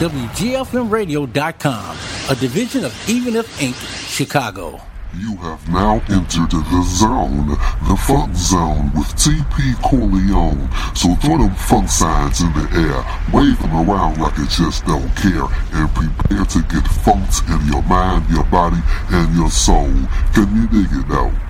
WGFMradio.com, a division of Even If Inc., Chicago. You have now entered the zone, the funk zone with TP Corleone. So throw them funk signs in the air, wave them around like you just don't care, and prepare to get funked in your mind, your body, and your soul. Can you dig it out?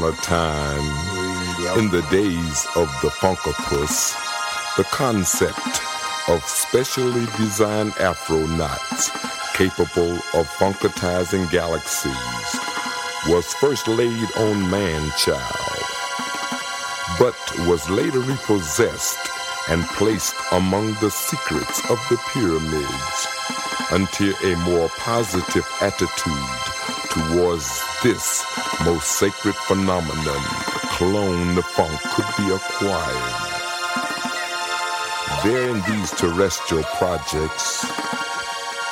Upon a time in the days of the Funkapus, the concept of specially designed afronauts capable of funkatizing galaxies was first laid on man-child, but was later repossessed and placed among the secrets of the pyramids until a more positive attitude towards this most sacred phenomenon, clone the funk, could be acquired. There in these terrestrial projects,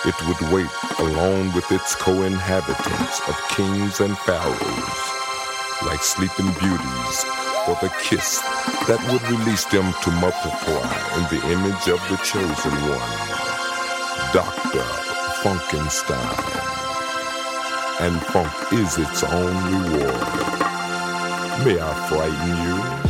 it would wait alone with its co-inhabitants of kings and pharaohs, like sleeping beauties, for the kiss that would release them to multiply in the image of the chosen one, Dr. Funkenstein and funk is its own reward. May I frighten you?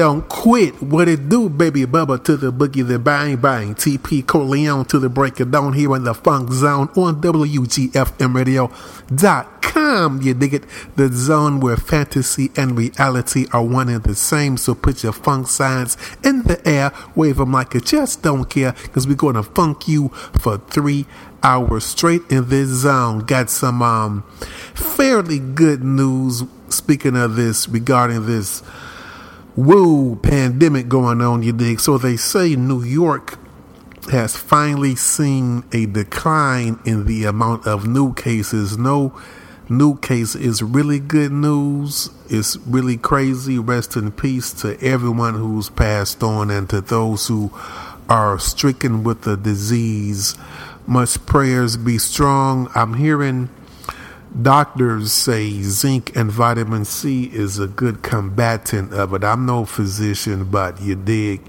Don't quit. What it do, baby bubba, to the boogie, the bang bang. TP Corleone to the break of dawn here in the funk zone on WGFM radio.com. You dig it? The zone where fantasy and reality are one and the same. So put your funk signs in the air, wave them like you just don't care, because we're going to funk you for three hours straight in this zone. Got some um fairly good news. Speaking of this, regarding this woo pandemic going on, you dig? So they say New York has finally seen a decline in the amount of new cases. No new case is really good news. It's really crazy. Rest in peace to everyone who's passed on and to those who are stricken with the disease. Much prayers be strong. I'm hearing Doctors say zinc and vitamin C is a good combatant of it. I'm no physician, but you dig.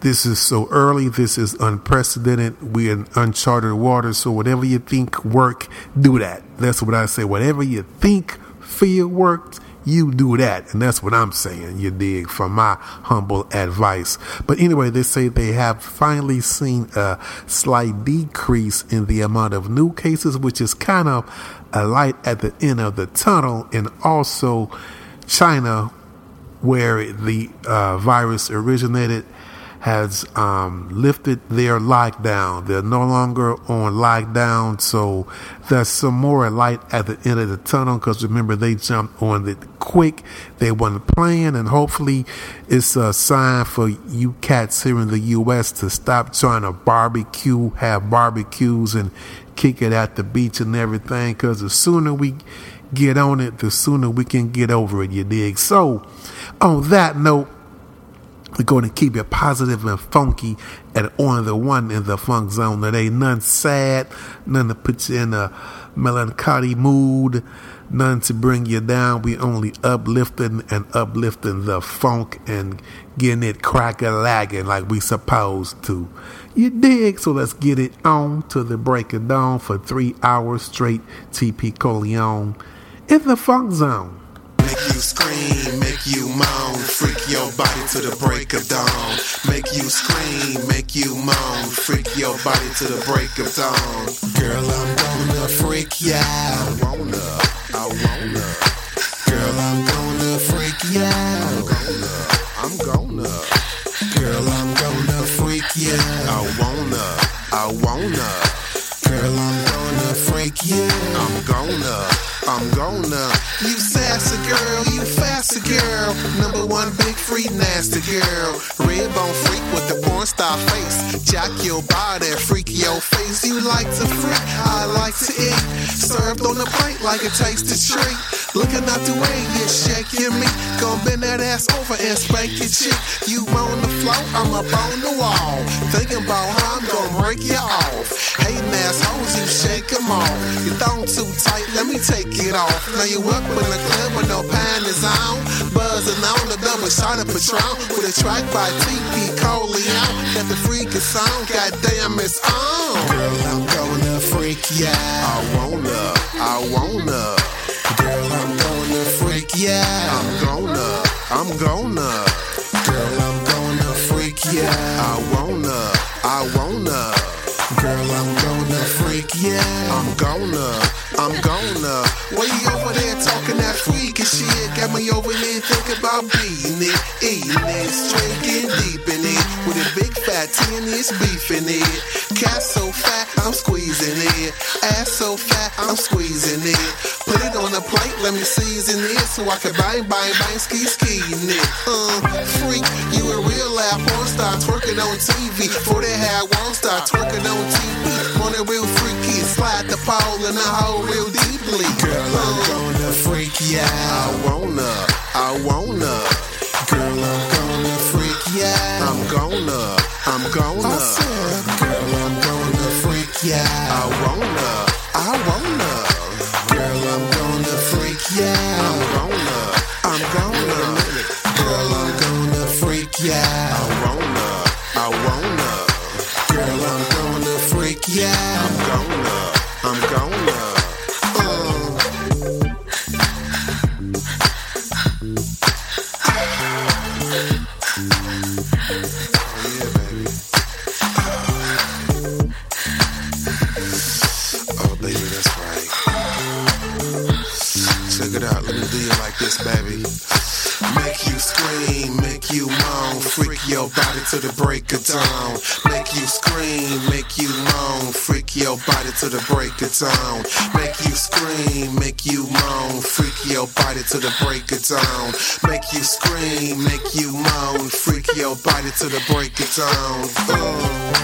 This is so early. This is unprecedented. We're in uncharted waters. So whatever you think work, do that. That's what I say. Whatever you think feel worked, you do that. And that's what I'm saying, you dig, from my humble advice. But anyway, they say they have finally seen a slight decrease in the amount of new cases, which is kind of a light at the end of the tunnel. And also, China, where the uh, virus originated, has um, lifted their lockdown. They're no longer on lockdown, so there's some more light at the end of the tunnel. Because remember, they jumped on it quick. They wasn't playing, and hopefully, it's a sign for you cats here in the U.S. to stop trying to barbecue, have barbecues, and kick it at the beach and everything. Because the sooner we get on it, the sooner we can get over it. You dig? So, on that note. We're going to keep it positive and funky and on the one in the funk zone. There ain't none sad, none to put you in a melancholy mood, none to bring you down. We only uplifting and uplifting the funk and getting it crack a lagging like we supposed to. You dig? So let's get it on to the break of dawn for three hours straight. TP Corleone in the funk zone. Make you scream, make you moan, freak your body to the break of dawn. Make you scream, make you moan, freak your body to the break of dawn. Girl, I'm gonna freak ya. I wanna, I wanna. Girl, I'm gonna freak ya. I'm gonna. You sassy girl, you faster girl. Number one big free nasty girl. Red bone freak with the porn star face. Jack your body, freak your face. You like to freak, I like to eat. Served on a plate like a tasty treat. Looking out the way, you shaking me. Gon' bend that ass over and spank your. You on the floor, I'm up on the wall. Thinking about how I'm gonna break you off. Hating assholes, you shake shake 'em off. Your thong too tight, let me take it off. Now you up in the club with no panties on. Buzzing on the double shot of Patron with a track by TP Corleone. Got the freaking song, goddamn it's on. Girl, I'm gonna freak ya. I wanna, I wanna. Girl, I'm gonna freak ya. I'm gonna, I'm gonna. Girl, I'm gonna freak ya. I wanna, I wanna. Girl, I'm gonna freak ya. I'm gonna, I'm gonna. Way over there talking that freaky shit. Got me over here thinking about beating it, eating it, drinking deep in it. With a big fat ten inch beef in it. Cat so fat, I'm squeezing it. Ass so fat, I'm squeezing it. Put it on a plate, let me season it so I can bang, bang, bang, ski, ski it. Uh, freak, you a real life porn star twerking on TV. Before they had one star twerking on TV. Want it real freaky, slide the pole in the hole real deeply. Girl, I'm gonna freak ya. I wanna, I wanna. Girl, I'm gonna freak ya. I'm gonna, I'm gonna. Girl, I'm gonna freak ya. I wanna, I wanna. To the break of dawn. Make you scream, make you moan, freak your body to the break of dawn. Make you scream, make you moan, freak your body to the break of dawn. Uh.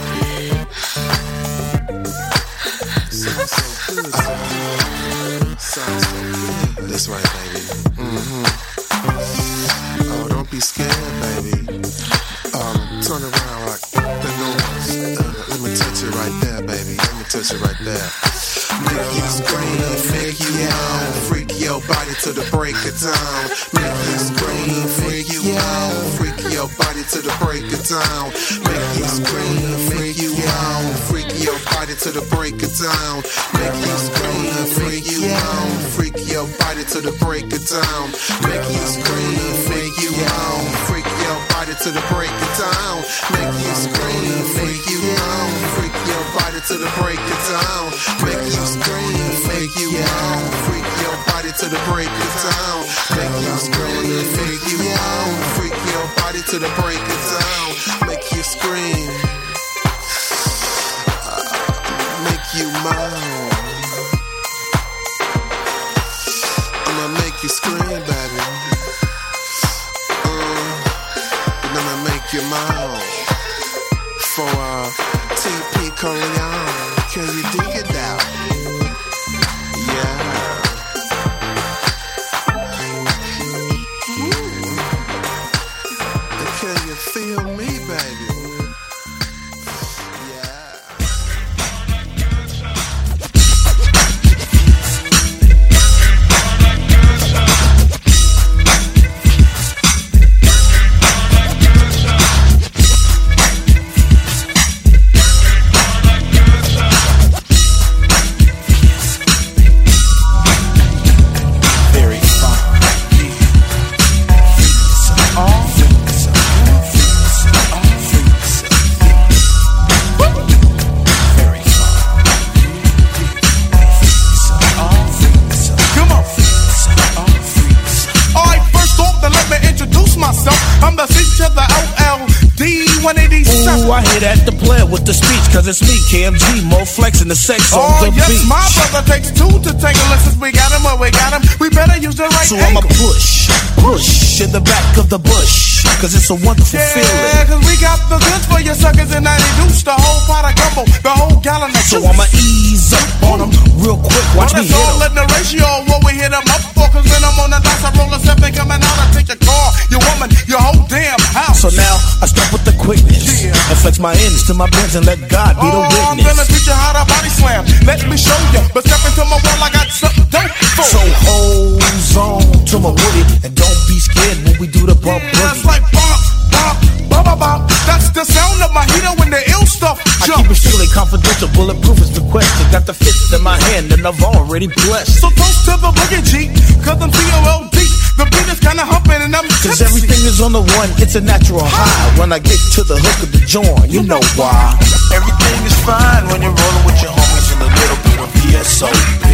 The sex on Oh, the yes, beach. my brother takes two to tangle. And since we got him where we got him, we better use the right So I'ma push, push in the back of the bush, cause it's a wonderful Yeah, feeling. cause we got the goods for you suckers and 90 deuce, the whole pot of gumbo, the whole gallon of So juice. I'ma ease up on them real quick. Watch well, me hit all 'em. in the ratio what we hit 'em up for. Cause when I'm on the dice, I roll a seven coming out. I take your car, your woman, your whole damn house. So now I step with the quickness Yeah. and flex my ends to my bends and let God be the Oh, I'm gonna teach you how to slam. Let me show you. But step into my wall, I got something dope for So hold on to my woody and don't be scared when we do the bump Yeah, boogie. like bump, bump, bump, bump, bump. That's the sound of my heater when the ill stuff I jumps. keep it strictly confidential, bulletproof is requested. Got the fist in my hand and I've already blessed. So toast to the boogie G, cause I'm C-O-L-D. The beat is kinda humping and I'm Cause tipsy. everything on the one, it's a natural high. When I get to the hook of the joint, you know why. Everything is fine when you're rolling with your homies in a little bit of VSOP.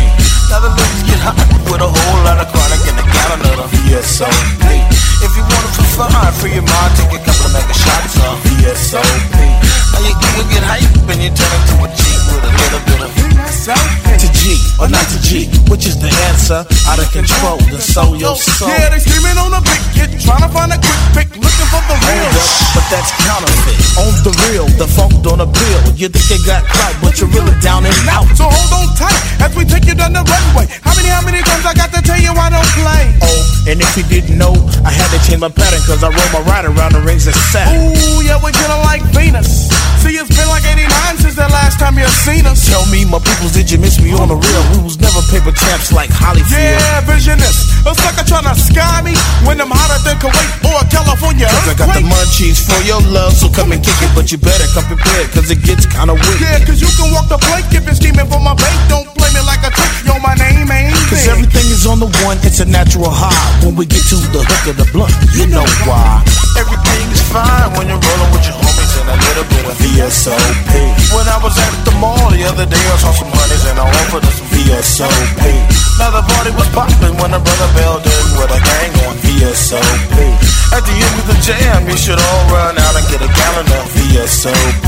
Now the ladies get hot with a whole lot of chronic and a gallon of VSOP. If you want it for fun, free your mind, take a couple of mega shots of VSOP. Now you can get hype and you turn into a G with a little bit of VSOP. G or not to G, which is the answer? Out of control, then so your soul. Yeah, they screaming on a big hit, trying to find a quick pick, looking for the real. Up, but that's counterfeit. On the real, the funk don't appeal. You think you got clout, but you're really down and out. So hold on tight as we take you down the runway. How many, how many times I got to tell you I don't play? Oh, and if you didn't know, I had to change my pattern cause I roll my ride around the rings of Saturn. Ooh, yeah, we're chillin' like Venus. See, it's been like 89 since the last time you seen us. Tell me, my peoples, did you miss me on the real? We was never paper champs like Holyfield. Yeah, visionist. A sucker tryna sky me when I'm hotter than Kuwait or California. Cause I got the munchies for your love, so come and kick it, but you better come prepared, cause it gets kinda weird. Yeah, cause you can walk the plank if you're scheming for my bank. Don't play me like a trick. Yo, my name ain't Cause big. everything is on the one, it's a natural high. When we get to the hook of the blunt, you know why. Everything is fine when you're rolling with your and a little bit of VSOP. When I was at the mall the other day, I saw some honeys and I offered them some VSOP. Now the party was popping when a brother bailed in with a gang of VSOP. At the end of the jam, you should all run out and get a gallon of. VSOP.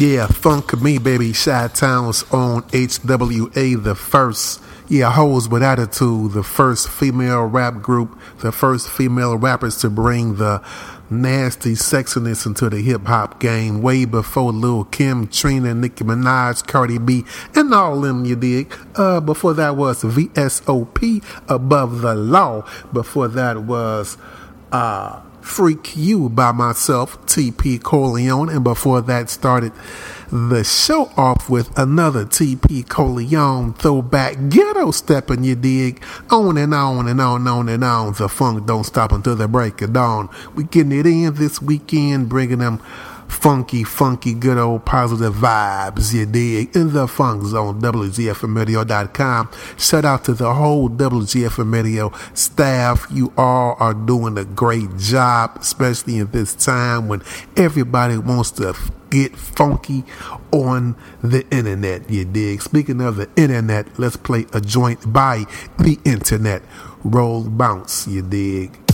Yeah, Funk Me Baby Chi-Towns on HWA the first. Yeah, Hoes with Attitude, the first female rap group, the first female rappers to bring the nasty sexiness into the hip hop game way before Lil Kim, Trina, Nicki Minaj, Cardi B, and all them you dig. Uh, before that was VSOP, Above the Law. Before that was, uh, Freak You by myself, TP Corleone, and before that started the show off with another TP Corleone throwback ghetto stepping you dig on and on and on and on and on. The funk don't stop until the break of dawn. We getting it in this weekend, bringing them funky, funky, good old positive vibes, you dig, in the funk zone, WGFMradio.com. Shout out to the whole WGFM Radio staff. You all are doing a great job, especially in this time when everybody wants to get funky on the internet, you dig. Speaking of the internet, let's play a joint by the internet. Roll bounce, you dig.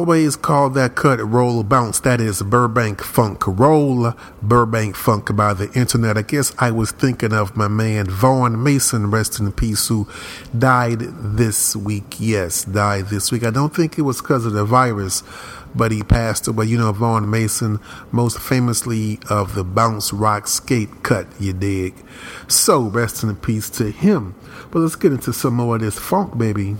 Always call that cut roll bounce. That is Burbank Funk Roll, Burbank Funk by the internet. I guess I was thinking of my man Vaughan Mason, rest in peace, who died this week. Yes, died this week. I don't think it was because of the virus, but he passed away. You know, Vaughan Mason, most famously of the bounce rock skate cut, you dig. So, rest in peace to him. But let's get into some more of this funk, baby.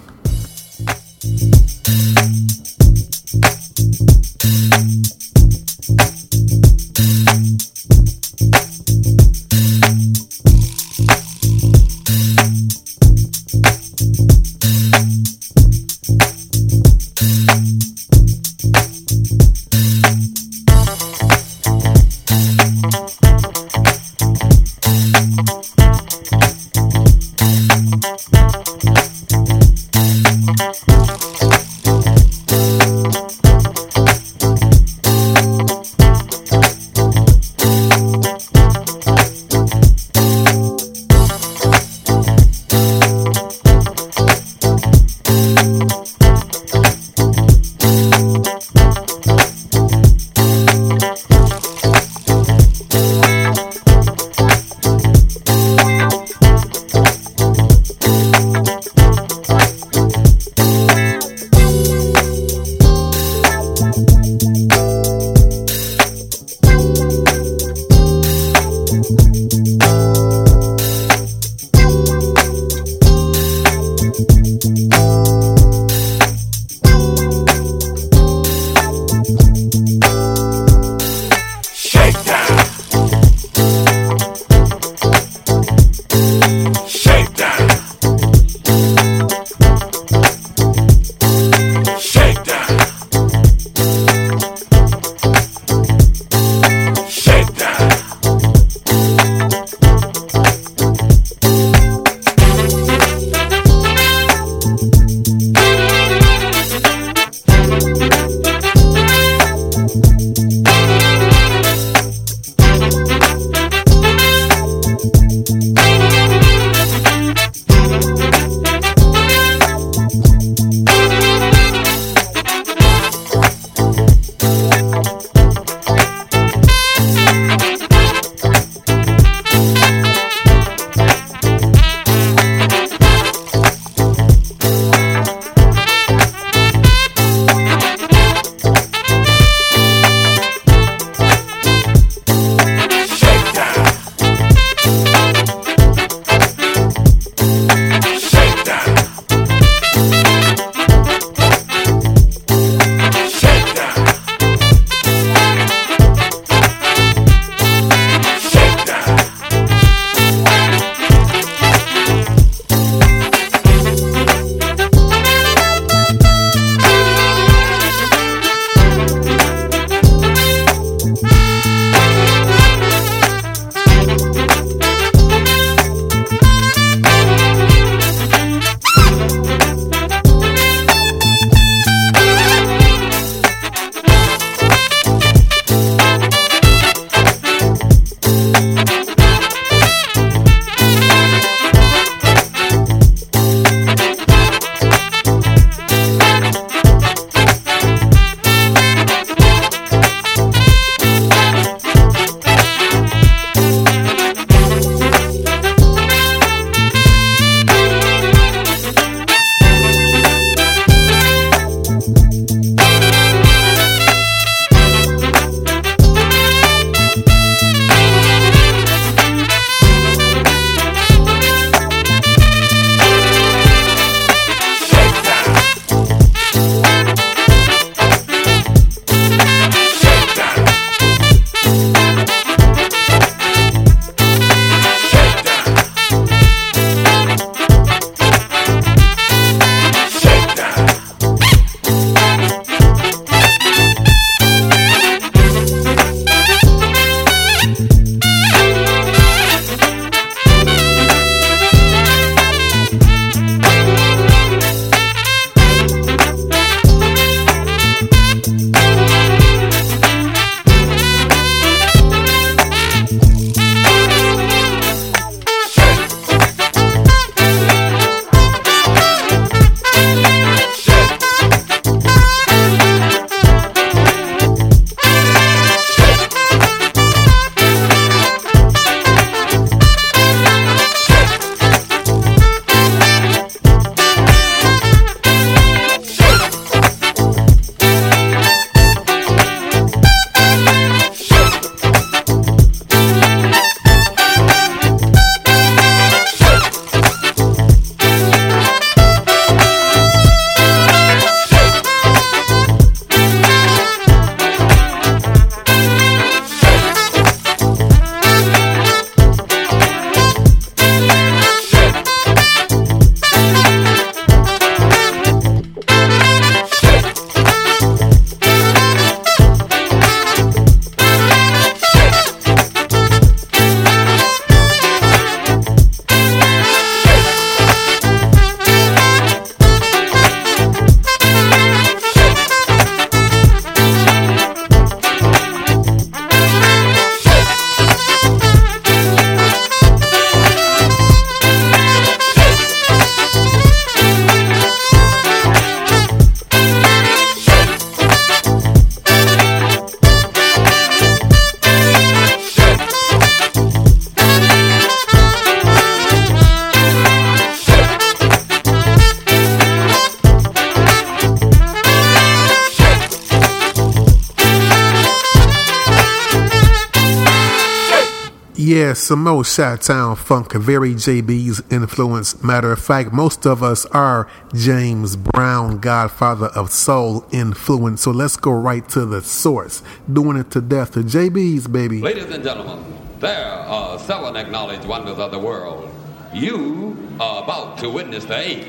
some more Chi-Town funk, very JB's influence. Matter of fact, most of us are James Brown, godfather of soul influence. So let's go right to the source. Doing it to death to JB's, baby. Ladies and gentlemen, there are seven acknowledged wonders of the world. You are about to witness the eighth.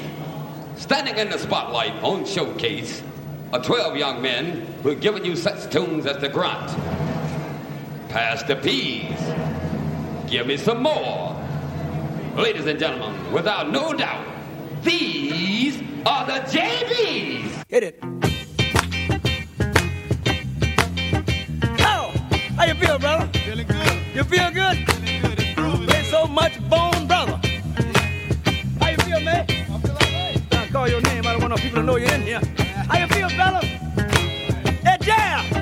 Standing in the spotlight on Showcase are 12 young men who have given you such tunes as the grunt. Pass the peas. Give me some more. Ladies and gentlemen, without no doubt, these are the JBs. Hit it. Oh, how you feel, brother? Feeling good. You feel good? Feeling good. It's groovy. There's so much bone, brother. How you feel, man? I'm feel alright. Don't call your name. I don't want no people to know you're in here. How you feel, fella? Hey, jam.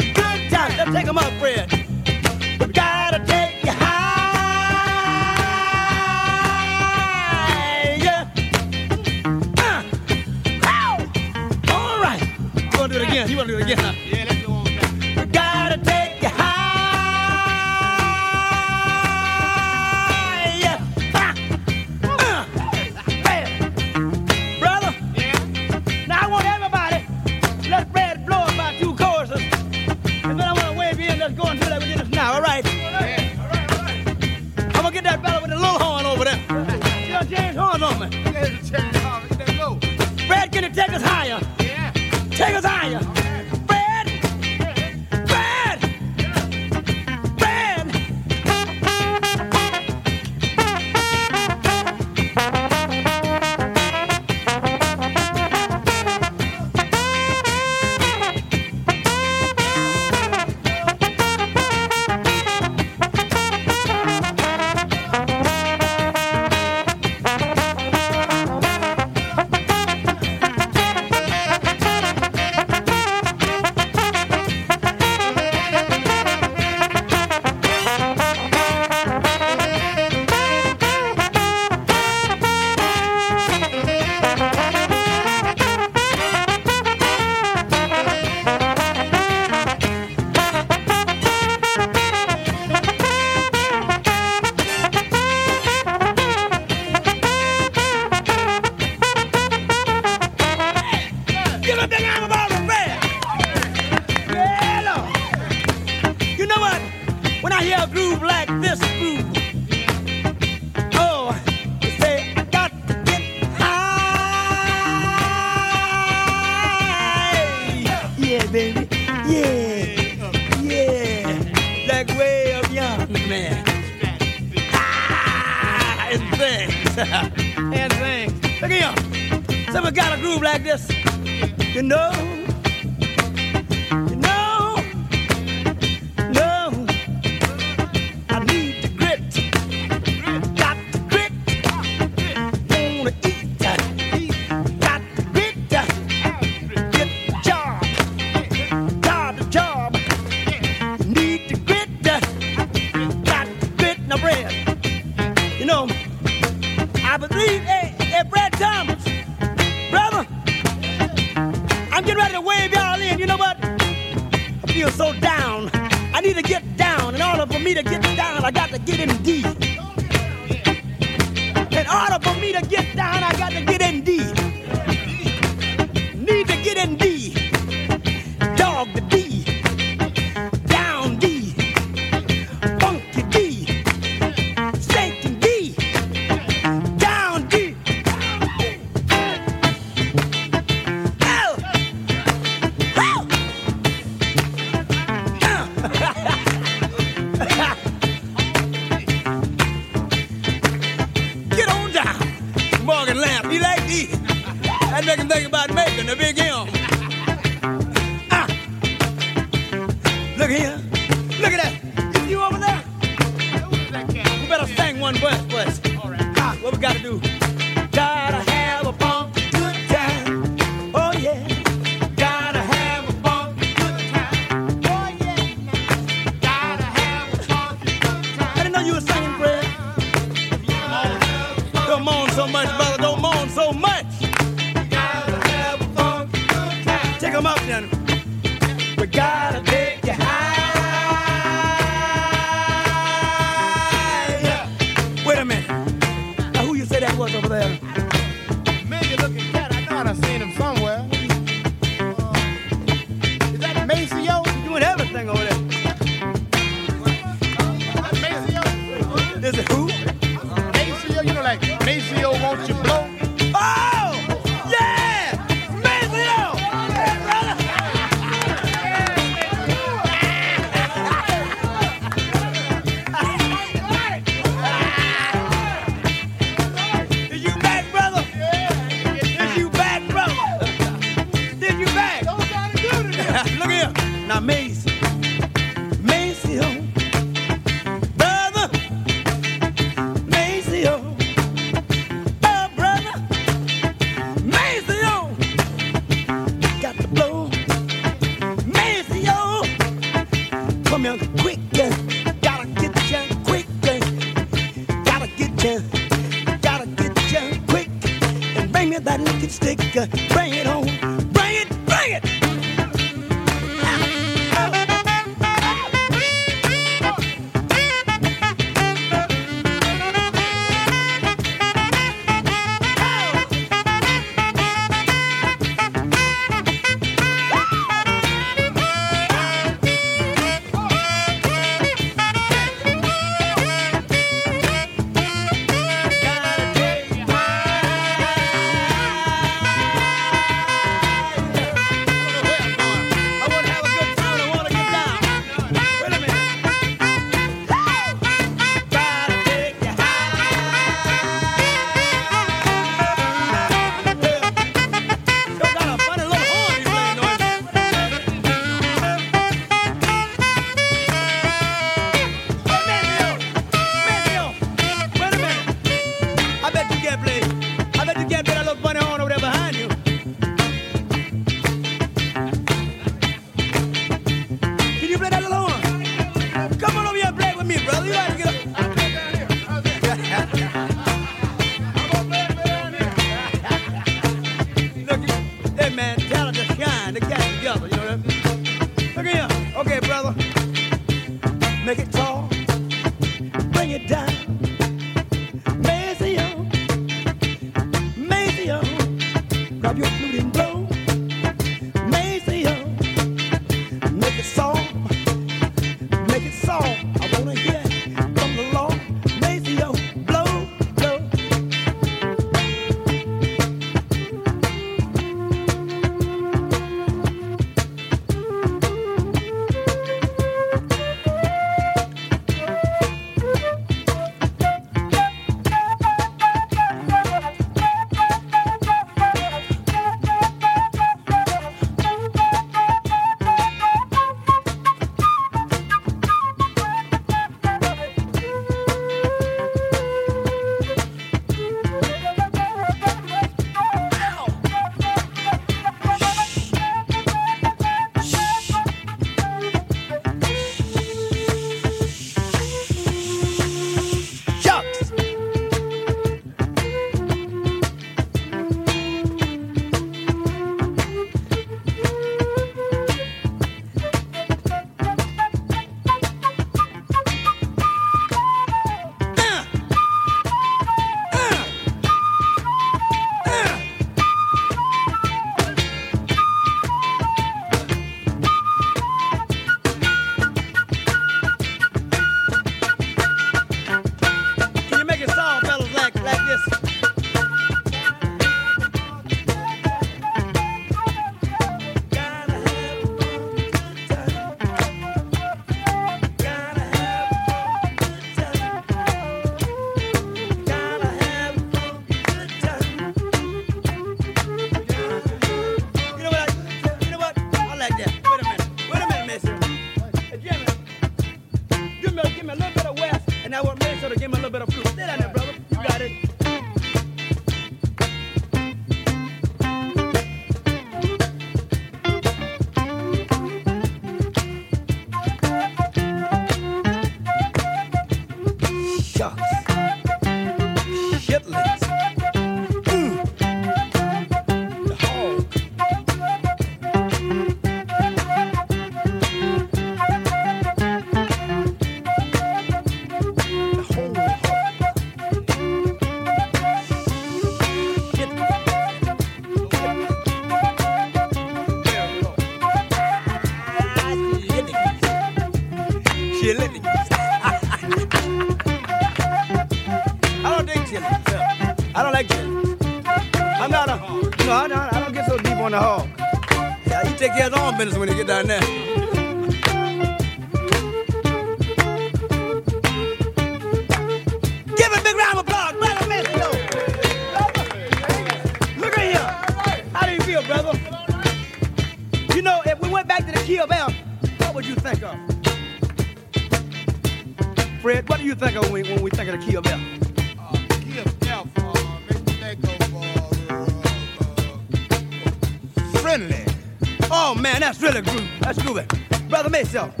That's really groovy. That's groovy. Brother Mason.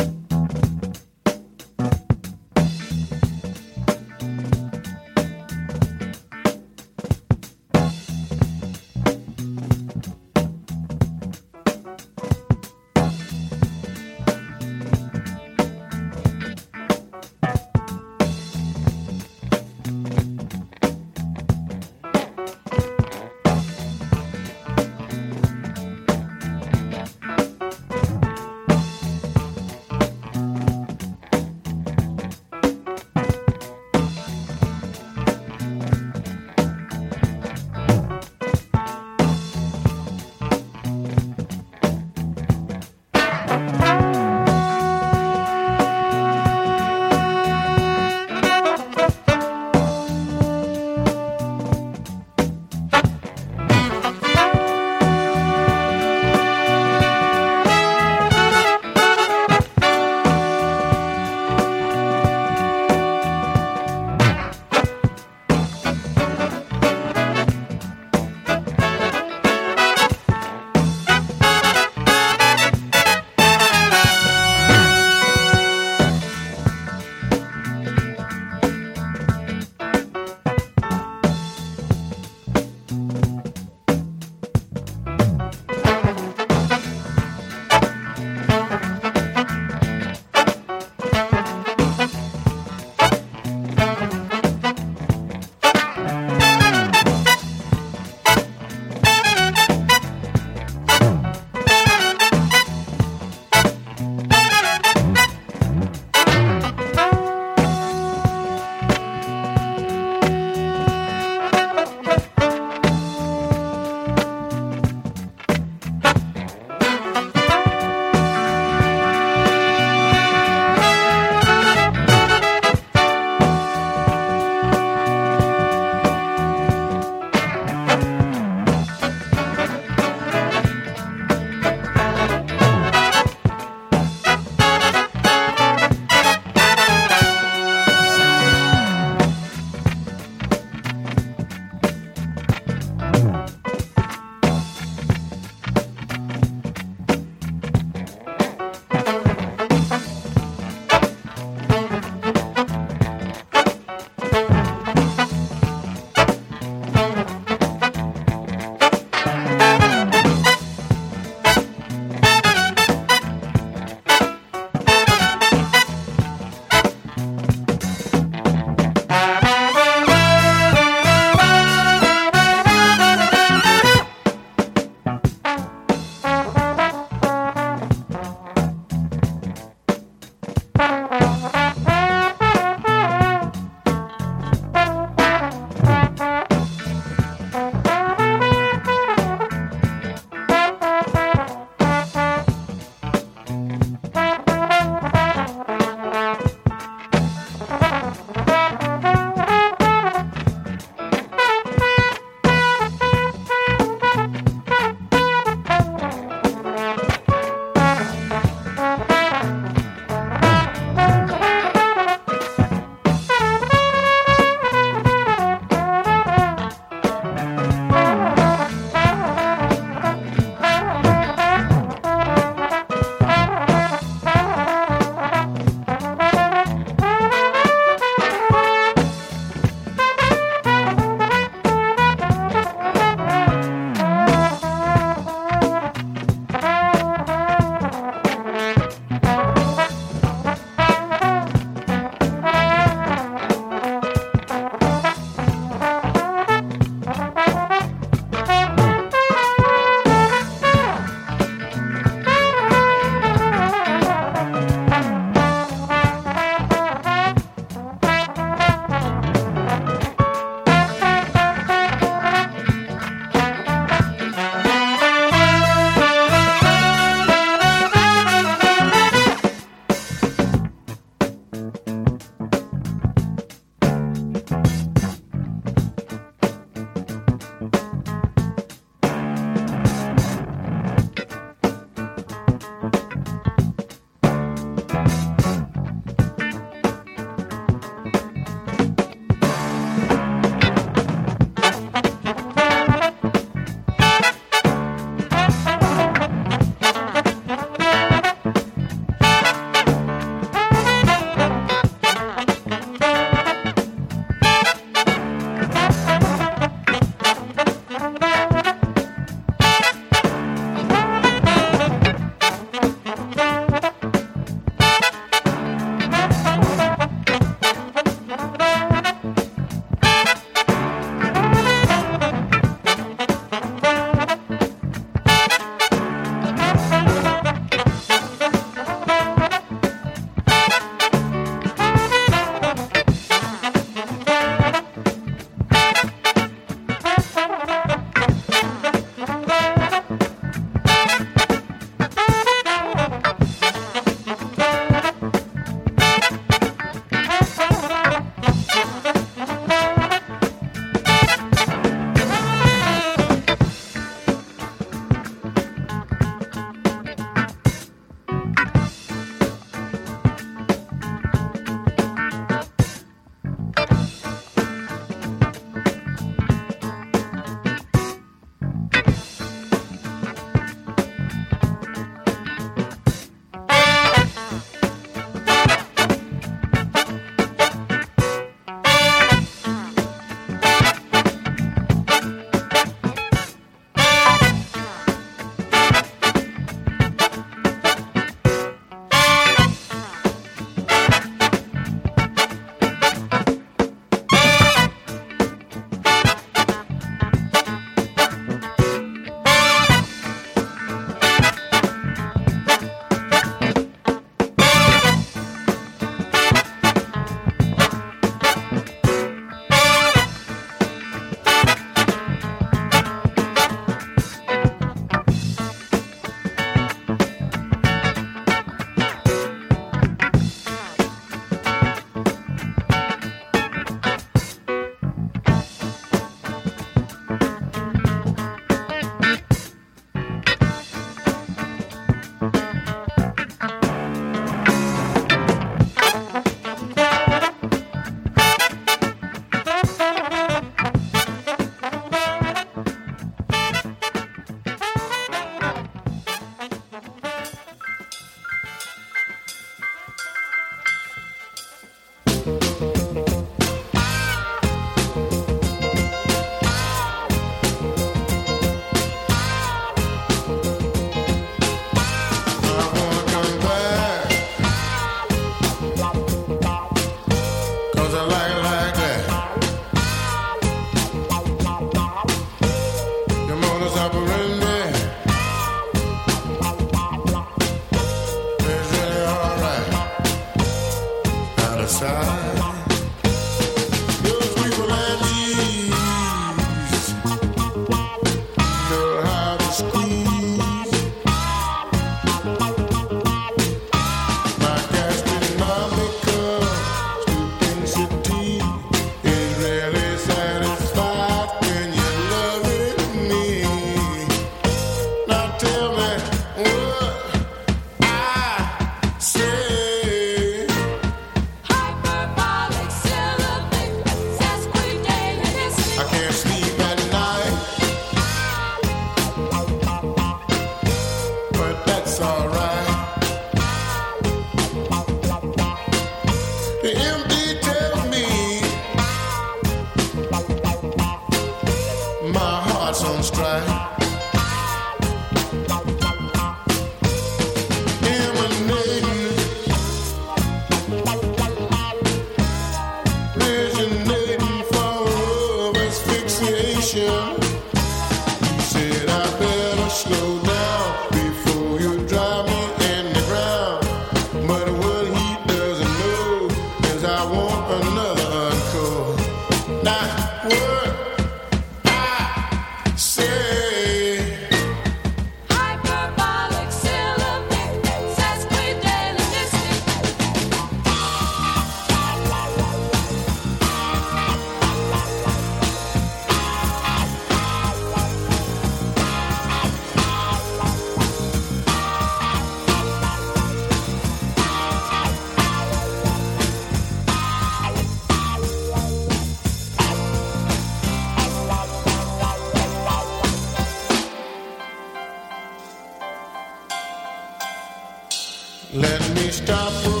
Stop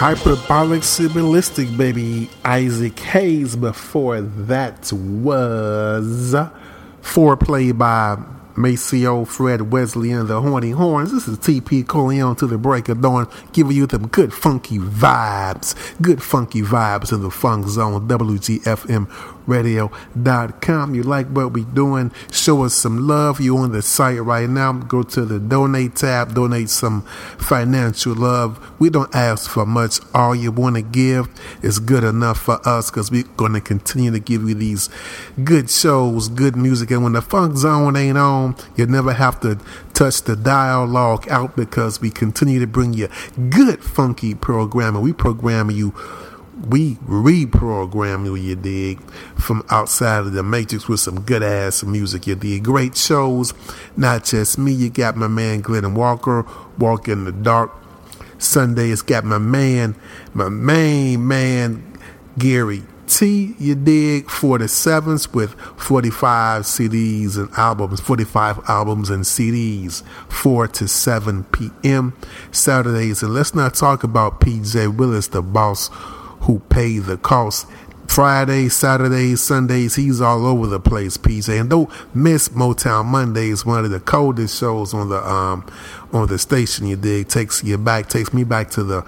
Hyperbolic Symbolistic, baby. Isaac Hayes. Before that was foreplay by Maceo, Fred Wesley, and the Horny Horns. This is TP Corleone to the break of dawn, giving you them good funky vibes. Good funky vibes in the funk zone. WGFM radio.com. You like what we doing? Show us some love. You on the site right now. Go to the donate tab, donate some financial love. We don't ask for much. All you want to give is good enough for us because we're going to continue to give you these good shows, good music. And when the funk zone ain't on, you never have to touch the dialogue out because we continue to bring you good funky programming. We program you we reprogram you, you dig, from outside of the matrix with some good ass music, you dig. Great shows, not just me. You got my man Glenn Walker, Walk in the Dark. Sunday, it's got my man, my main man, Gary T, you dig, 47s with 45 CDs and albums, 45 albums and CDs, 4 to 7 p.m. Saturdays. And let's not talk about PJ Willis, the boss who pay the cost. Fridays, Saturdays, Sundays, he's all over the place, PJ. And don't miss Motown Mondays, one of the coldest shows on the um on the station. You dig takes you back, takes me back to the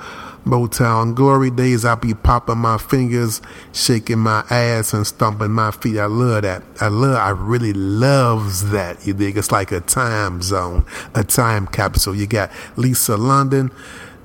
Motown glory days. I be popping my fingers, shaking my ass, and stomping my feet. I love that. I love. I really loves that. You dig? It's like a time zone, a time capsule. You got Lisa London.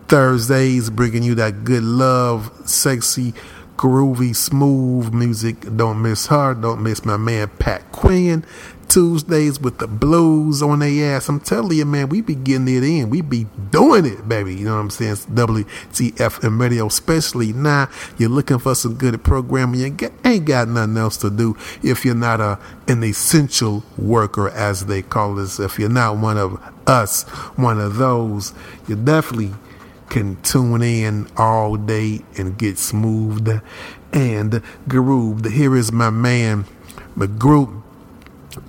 Thursdays, bringing you that good love, sexy, groovy, smooth music. Don't miss her. Don't miss my man Pat Quinn. Tuesdays with the blues on their ass. I'm telling you, man, we be getting it in. We be doing it, baby. You know what I'm saying? It's WGFM radio, especially now. You're looking for some good programming. You ain't got nothing else to do if you're not a an essential worker, as they call us. If you're not one of us, one of those, you definitely can tune in all day and get smoothed and grooved. Here is my man, the group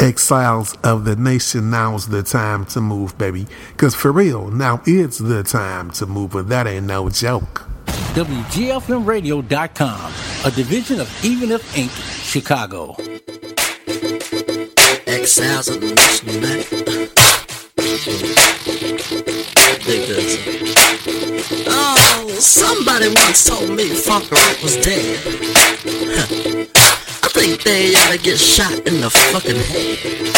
Exiles of the Nation. Now's the time to move, baby. Because for real, now it's the time to move, and that ain't no joke. WGFMradio.com, a division of Even If Inc., Chicago. Exiles of the Nation, man. Dig. Oh, somebody once told me funk rock was dead. I think they ought to get shot in the fucking head.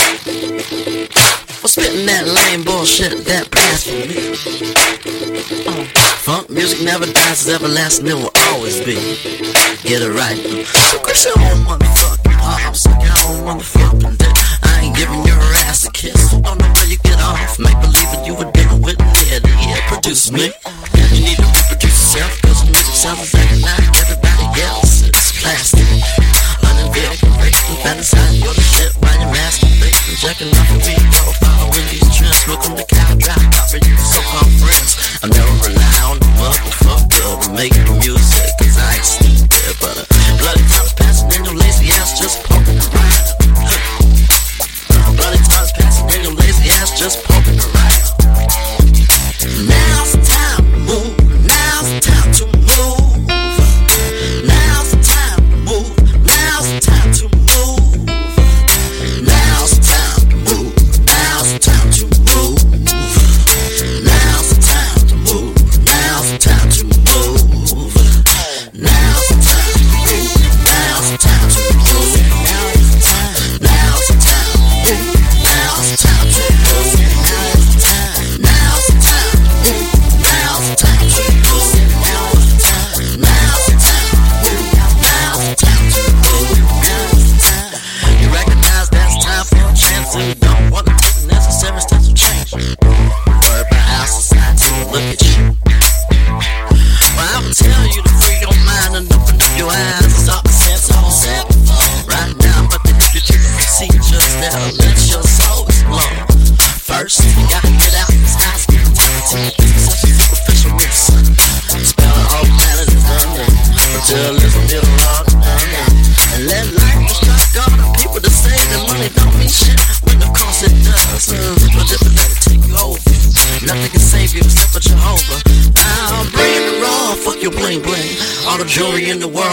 For spitting that lame bullshit, that blasphemy. Uh, funk music never dies, it's everlasting, it will always be. Get it right. So Chris, your own motherfucking pop, suck your own motherfucking dick. I ain't giving your ass a kiss. Don't know where you get off. Make believe that you were dealing with dead. Yeah, produce me. You need to reproduce yourself, cause music sounds like everybody else. It's plastic. Uninvited, correcting, fantasizing your shit you're. Jacking off in these the cow you so-called friends. I never rely on the the I ain't. But bloody time's passing and your lazy ass just poking. Bloody time's passing and your lazy ass just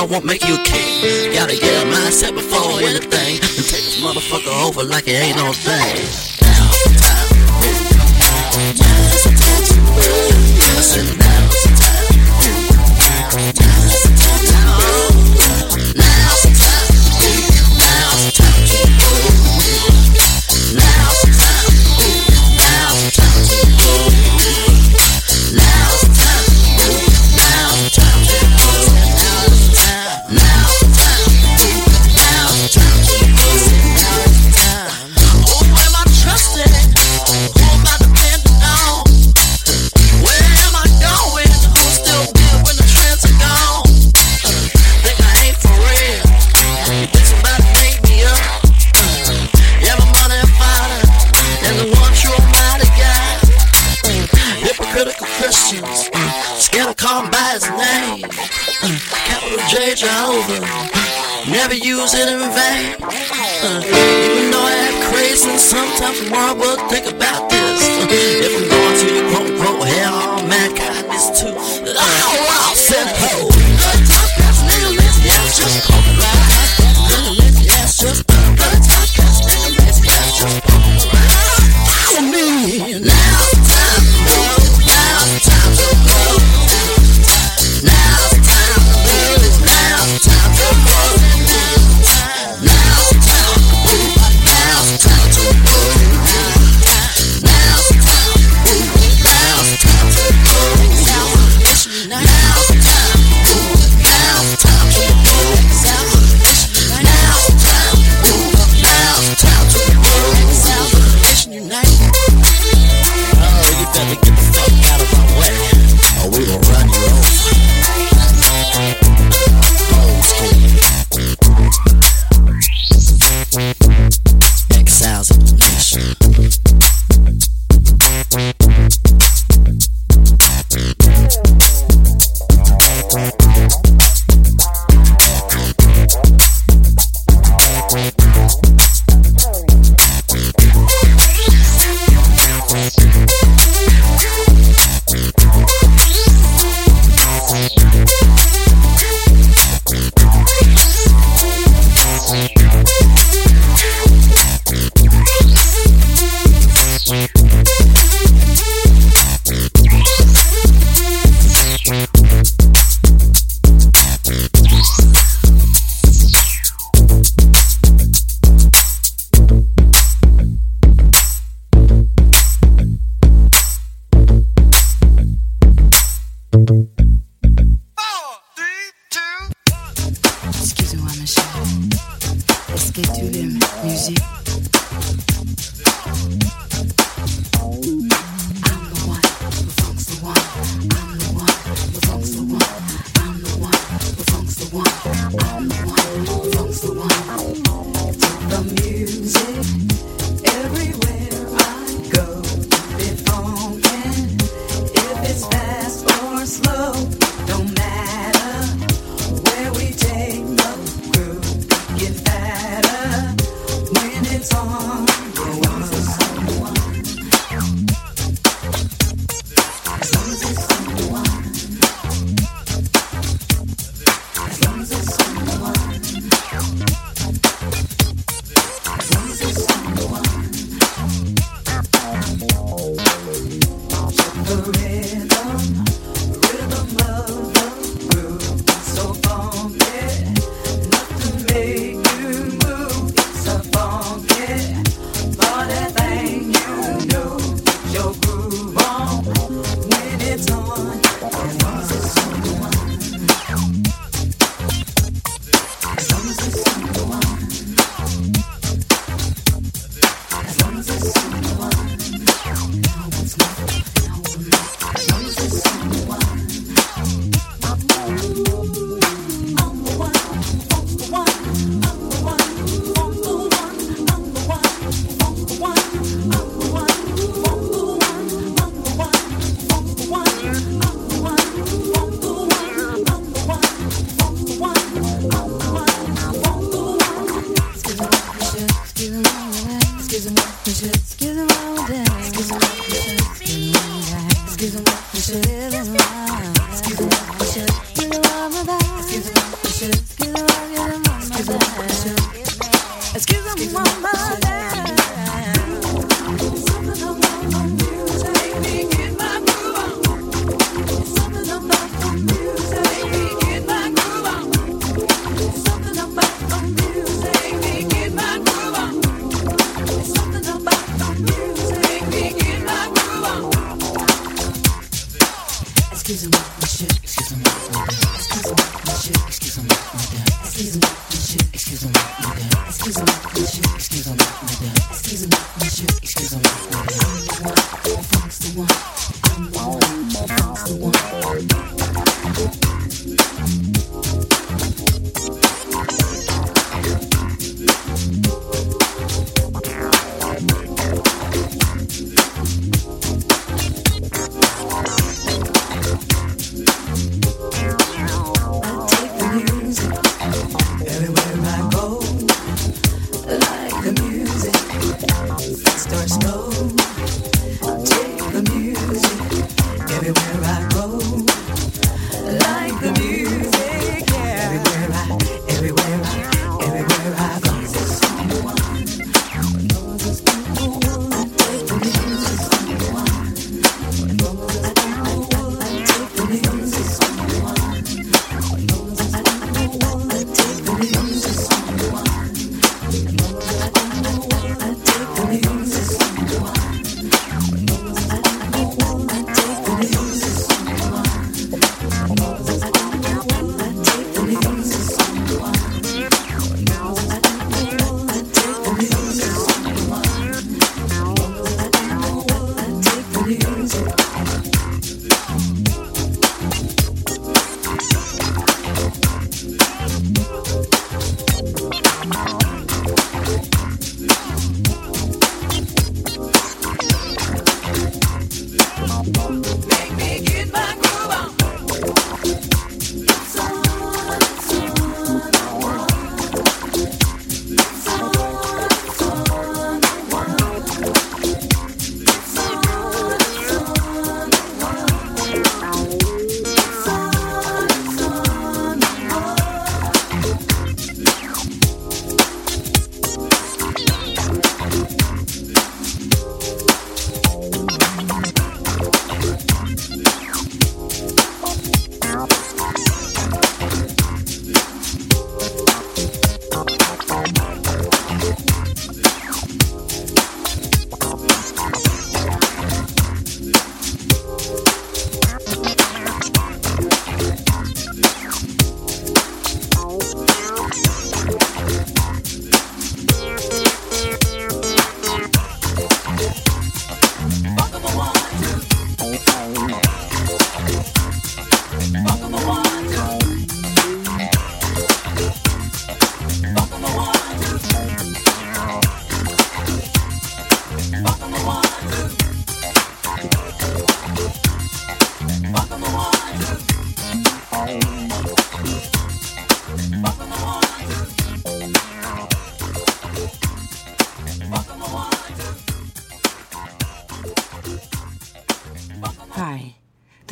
won't make you a king. Gotta get a mindset before anything. And take this motherfucker over like it ain't no thing. it in vain. Uh, even though I have crazy, sometimes more, but think about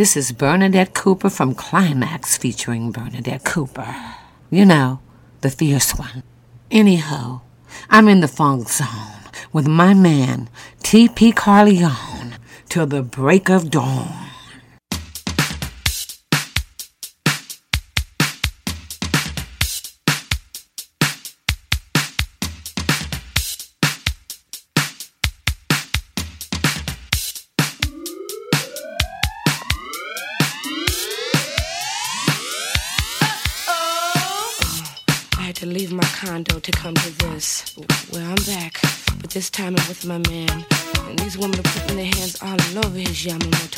This is Bernadette Cooper from Klymaxx featuring Bernadette Cooper. You know, the fierce one. Anyhow, I'm in the funk zone with my man, T.P. Corleone, till the break of dawn.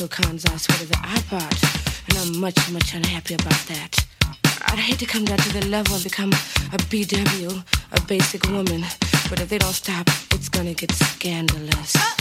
Khan's ass with the iPod, and I'm much, much unhappy about that. I'd hate to come down to the level and become a BW, a basic woman, but if they don't stop, it's gonna get scandalous.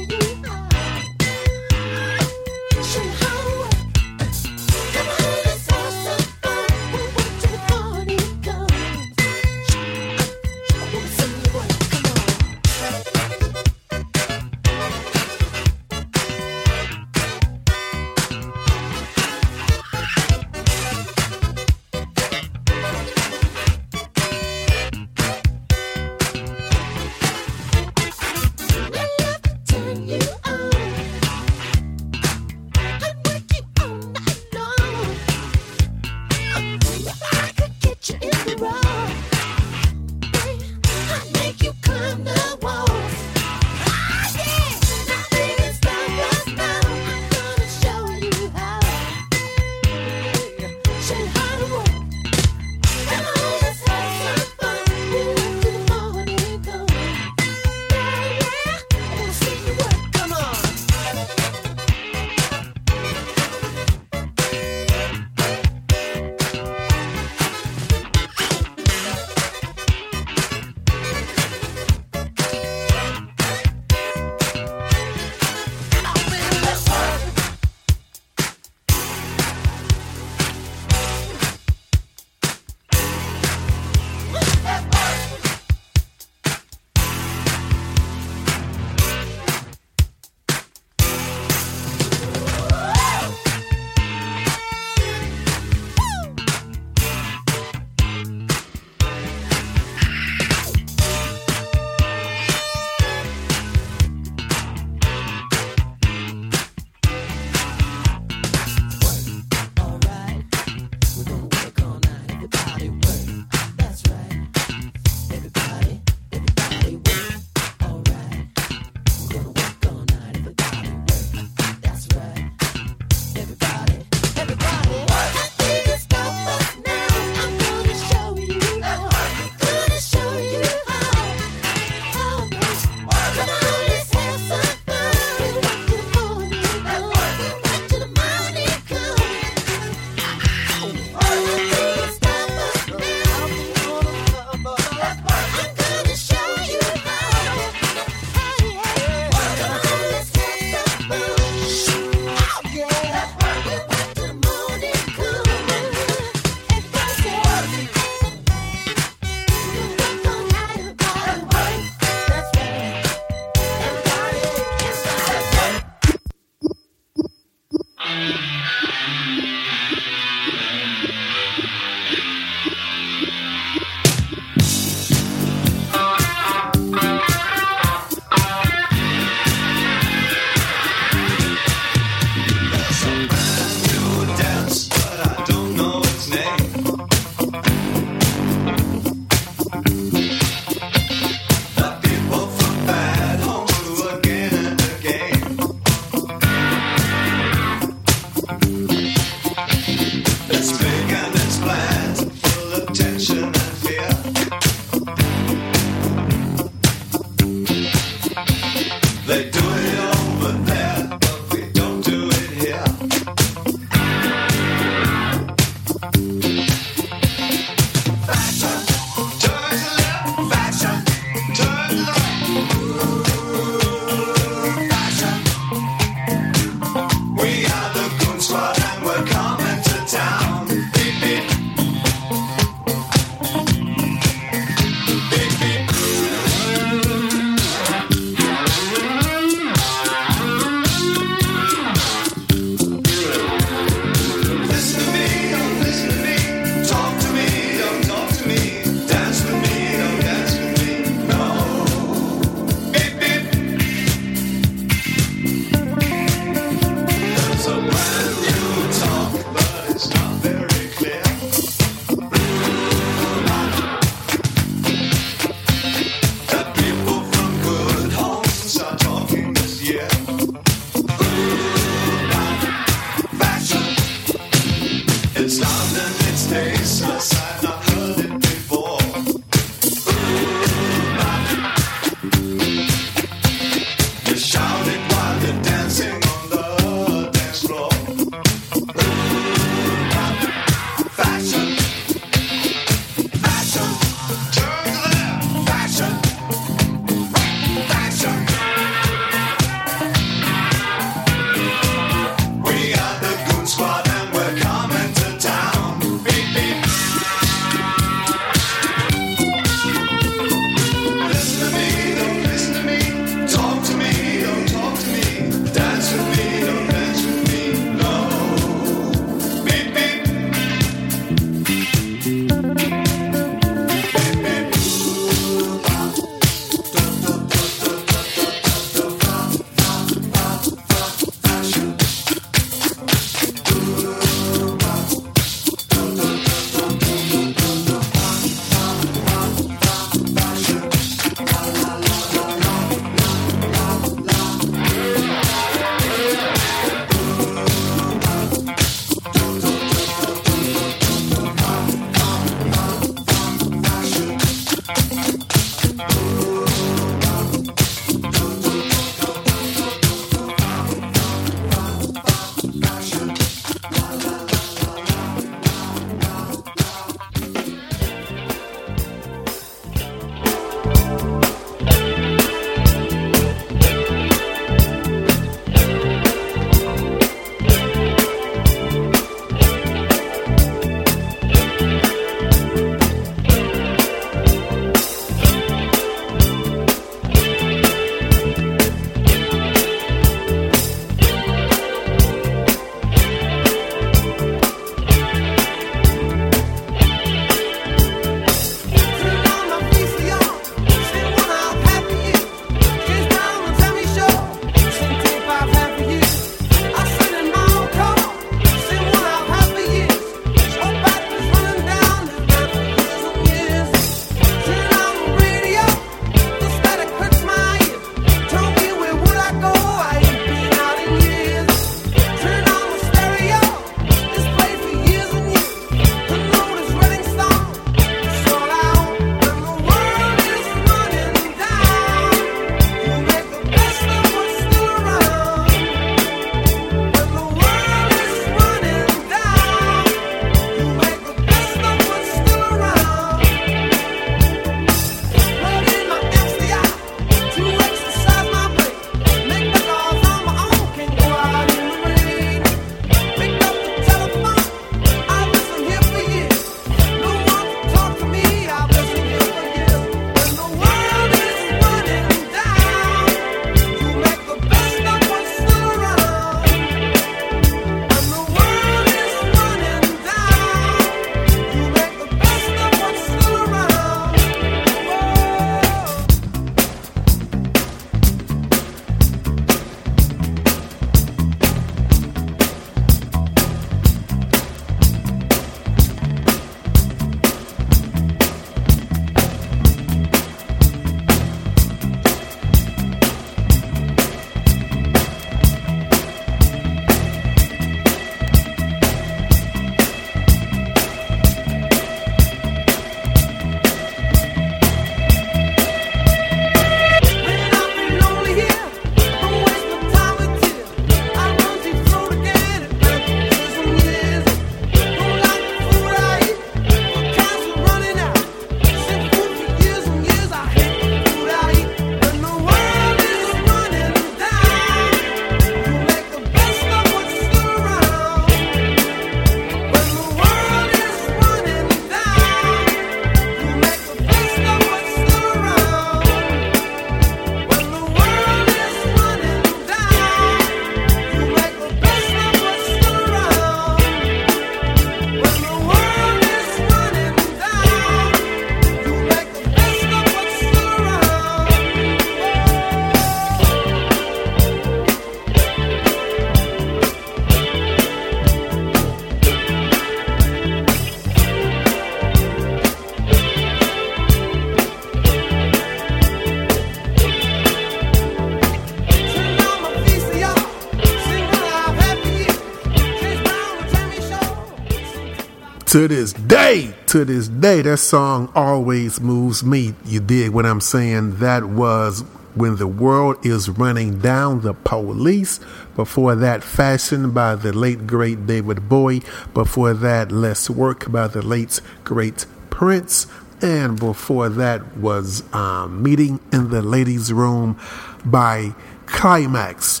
To this day, to this day, that song always moves me. You dig what I'm saying? That was when the world is running down the police. Before that, Fashion by the late great David Bowie. Before that, Let's Work by the late great Prince. And before that was um, Meeting in the Ladies' Room by Klymaxx.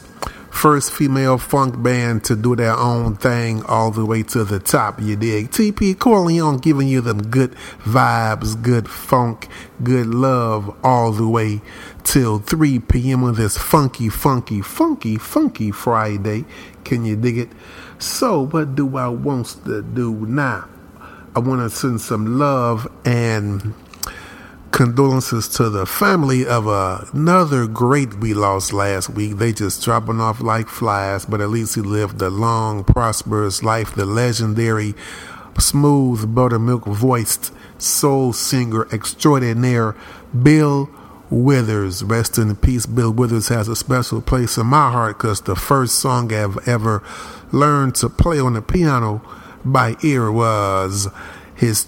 First female funk band to do their own thing all the way to the top, you dig? TP Corleone giving you them good vibes, good funk, good love all the way till 3 p.m. on this funky, funky, funky, funky Friday. Can you dig it? So, what do I want to do now? I want to send some love and condolences to the family of another great we lost last week. They just dropping off like flies, but at least he lived a long, prosperous life. The legendary, smooth, buttermilk voiced soul singer extraordinaire, Bill Withers. Rest in peace. Bill Withers has a special place in my heart because the first song I've ever learned to play on the piano by ear was his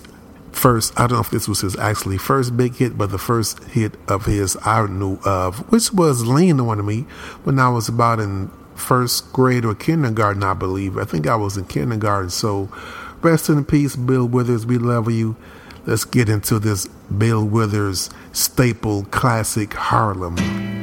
first I don't know if this was his actually first big hit, but the first hit of his I knew of, which was Lean on Me when I was about in first grade or kindergarten, I believe. I think I was in kindergarten. So rest in peace, Bill Withers. We love you. Let's get into this Bill Withers staple classic Harlem.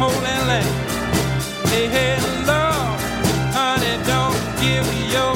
Holy Land. Hey, hey, Lord, honey, don't give your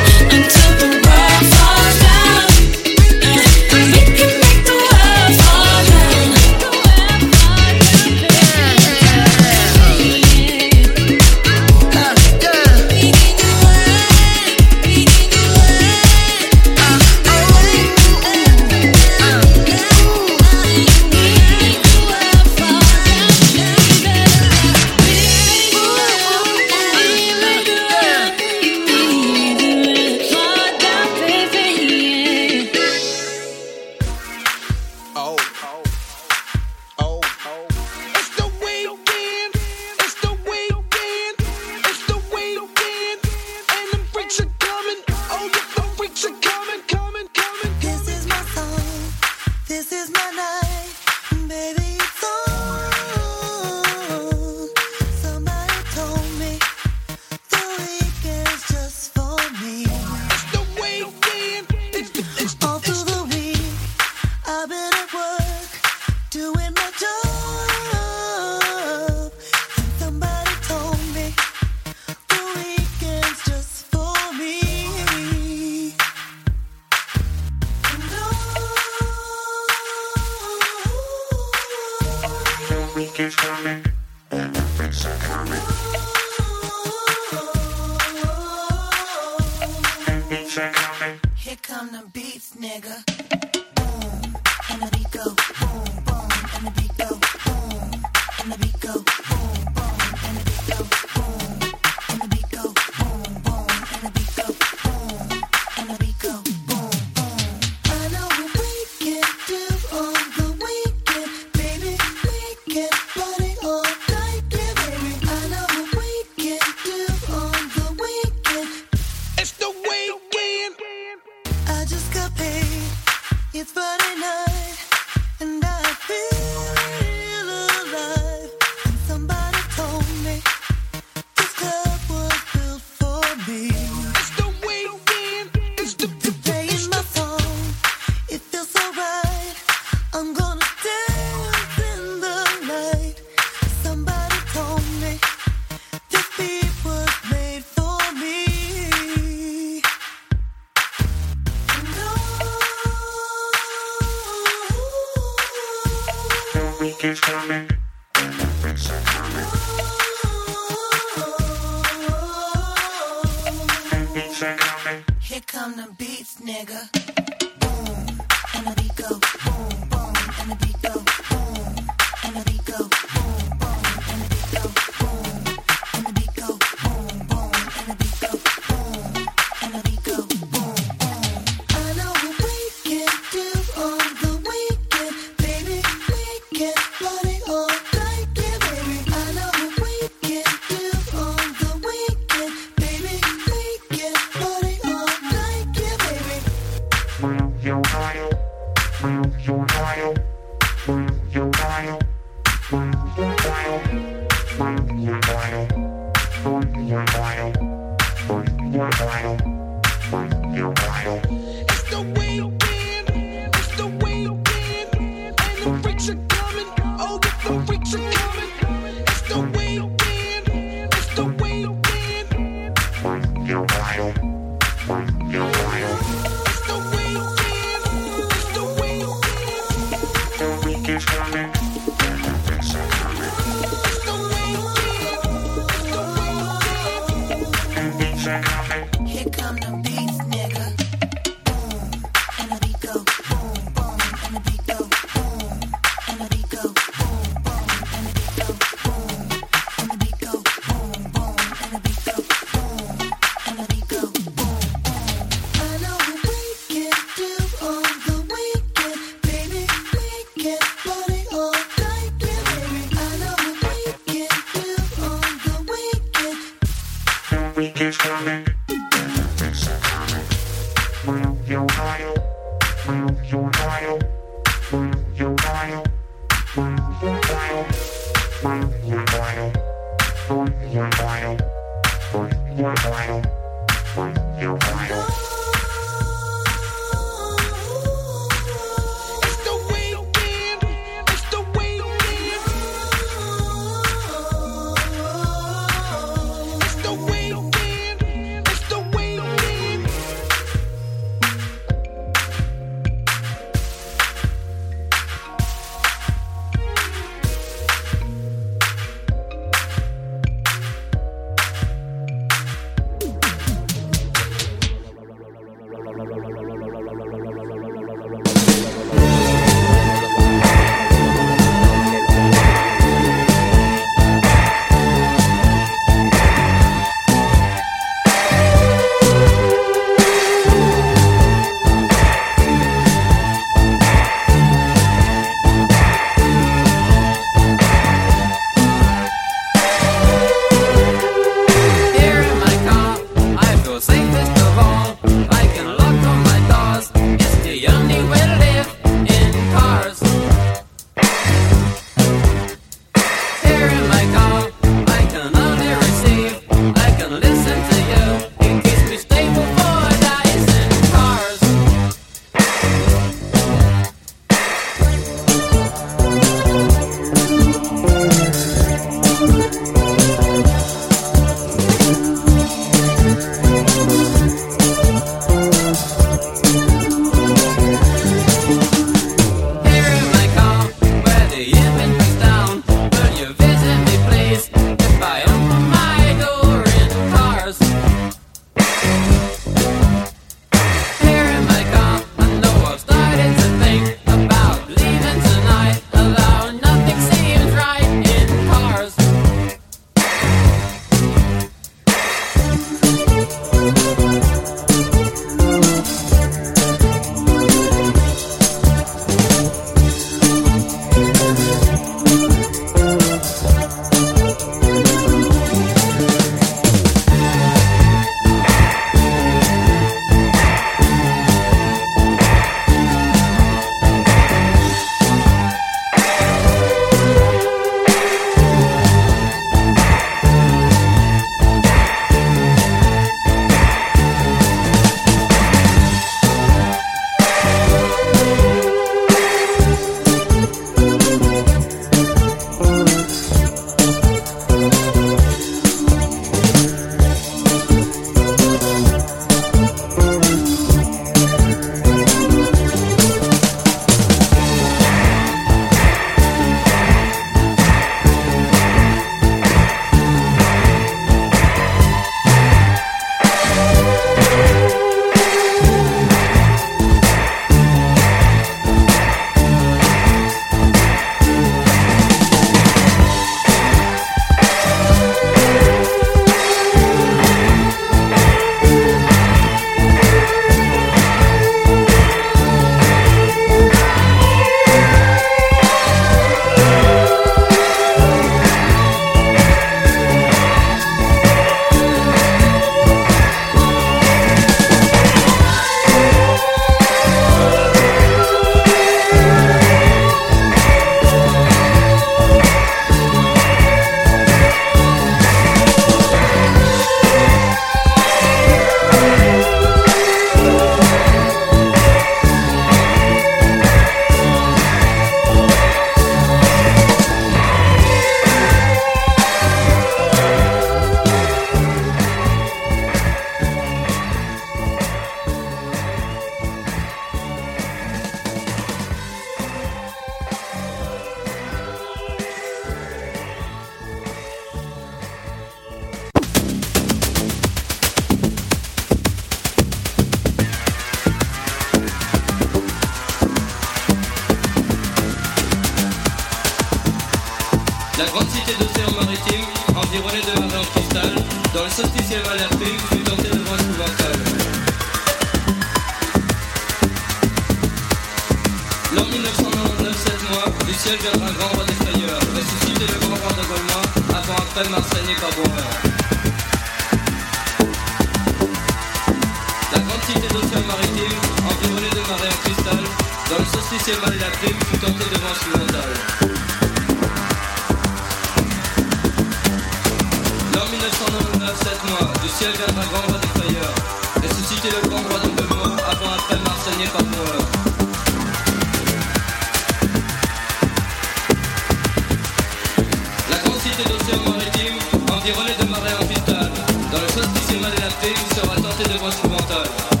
cité d'océan maritime, en relais de marée en pistole. Dans le solstice et mal adapté, il sera tenté de brosse mentale.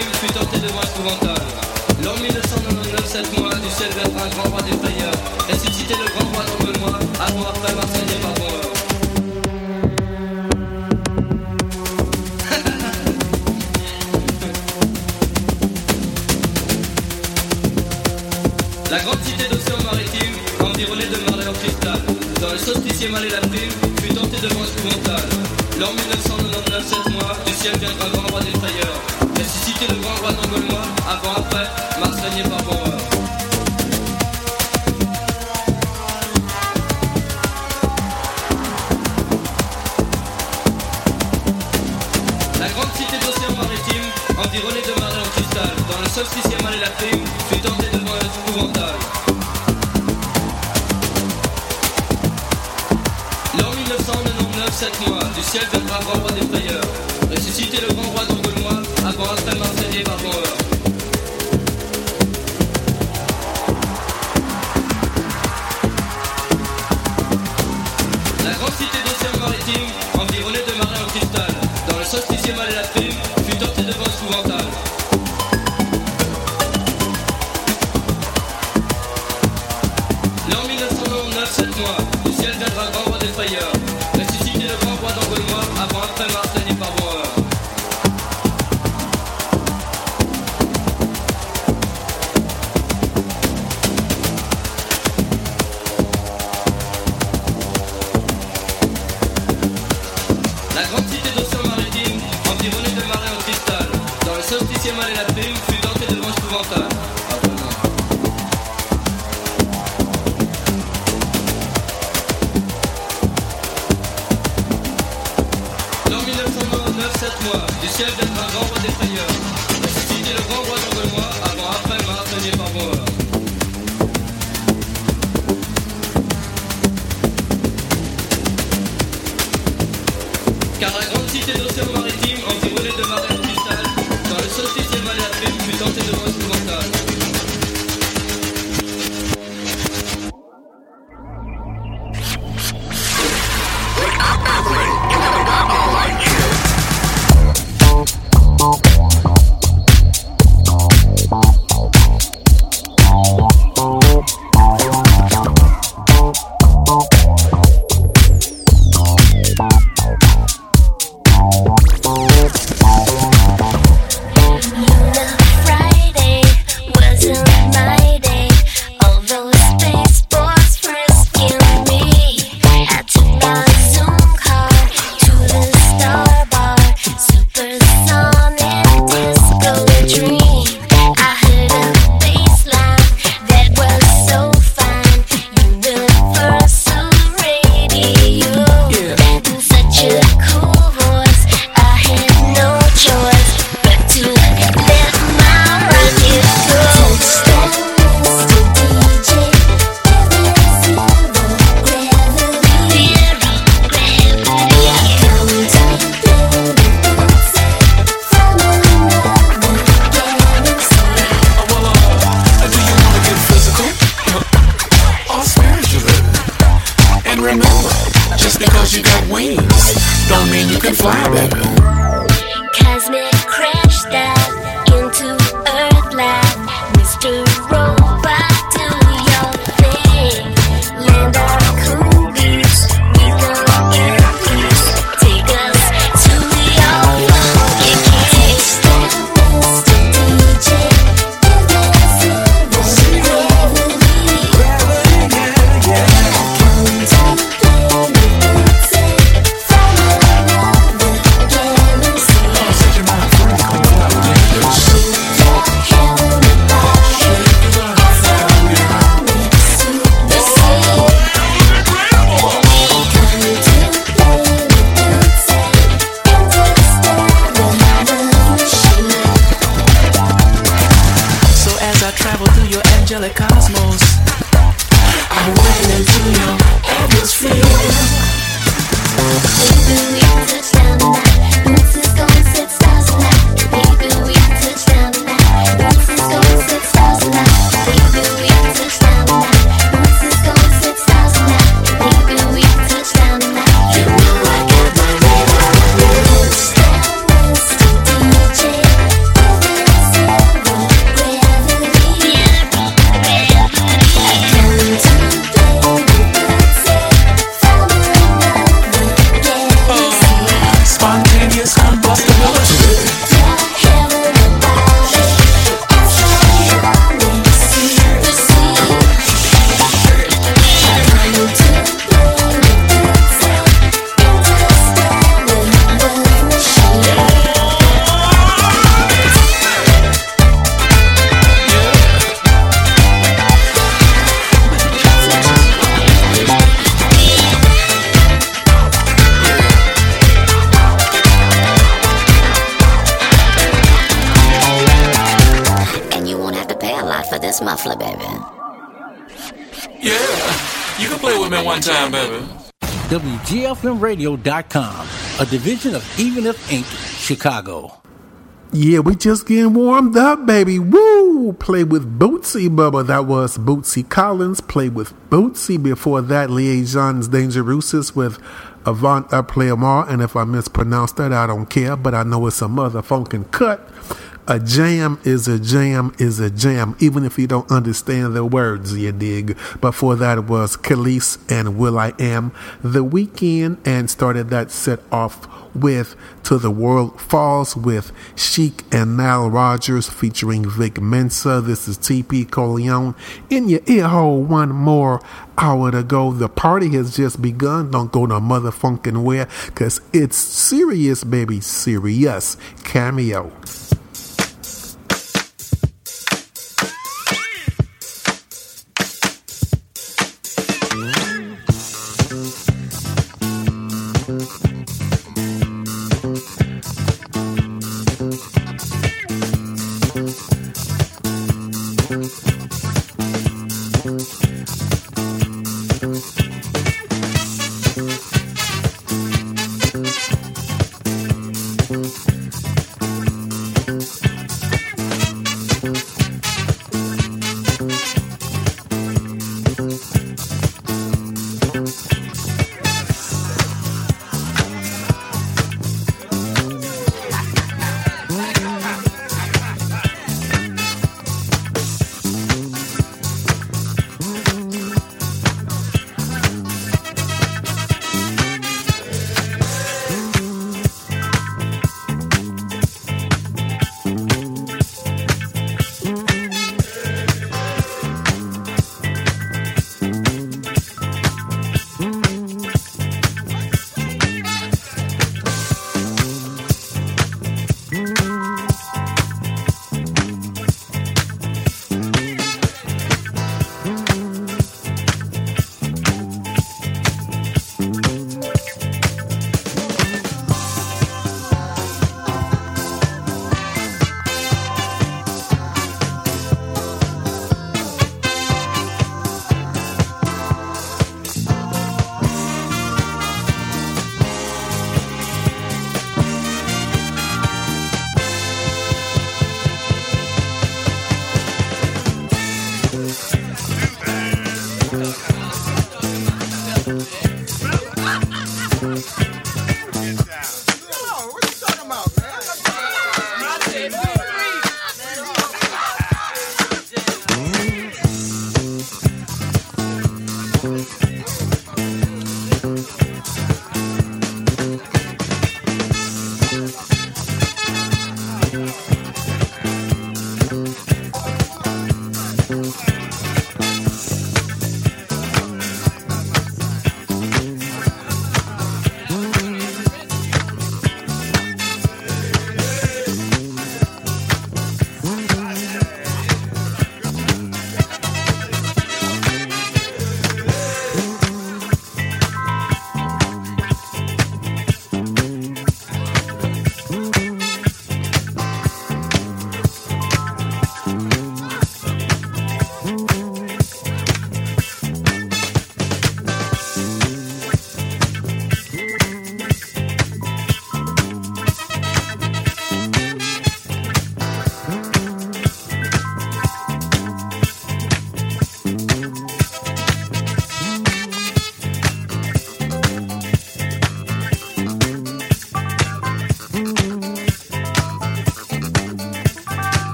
Je suis tenté de voir le couventard WGFMradio.com, a division of Even If Inc., Chicago. Yeah, we just getting warmed up, baby. Woo! Play with Bootsy Bubba. That was Bootsy Collins. Play with Bootsy. Before that, Liaisons Dangereuses with Avant I Play 'em All. And if I mispronounce that, I don't care. But I know it's a motherfucking cut. A jam is a jam is a jam, even if you don't understand the words, you dig. Before that was Khalees and Will I Am the weekend and started that set off with To the World Falls with Chic and Nile Rodgers featuring Vic Mensa. This is TP Corleone in your ear hole one more hour to go. The party has just begun. Don't go no motherfucking where because it's serious, baby. Serious. Cameo.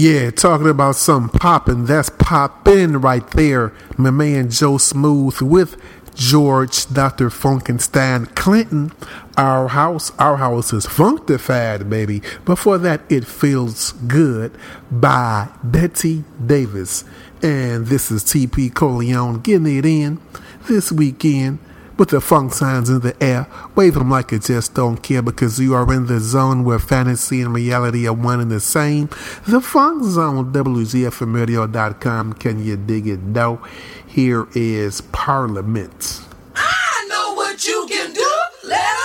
Yeah, talking about something popping. That's poppin' right there. My man Joe Smooth with George Dr. Funkenstein Clinton. Our house, our house is funkified, baby. Before that, it feels good by Betty Davis. And this is TP Corleone getting it in this weekend with the funk signs in the air. Wave them like you just don't care because you are in the zone where fantasy and reality are one and the same. The Funk Zone, WGFMradio.com. Can you dig it though? Here is Parliament. I know what you can do. Let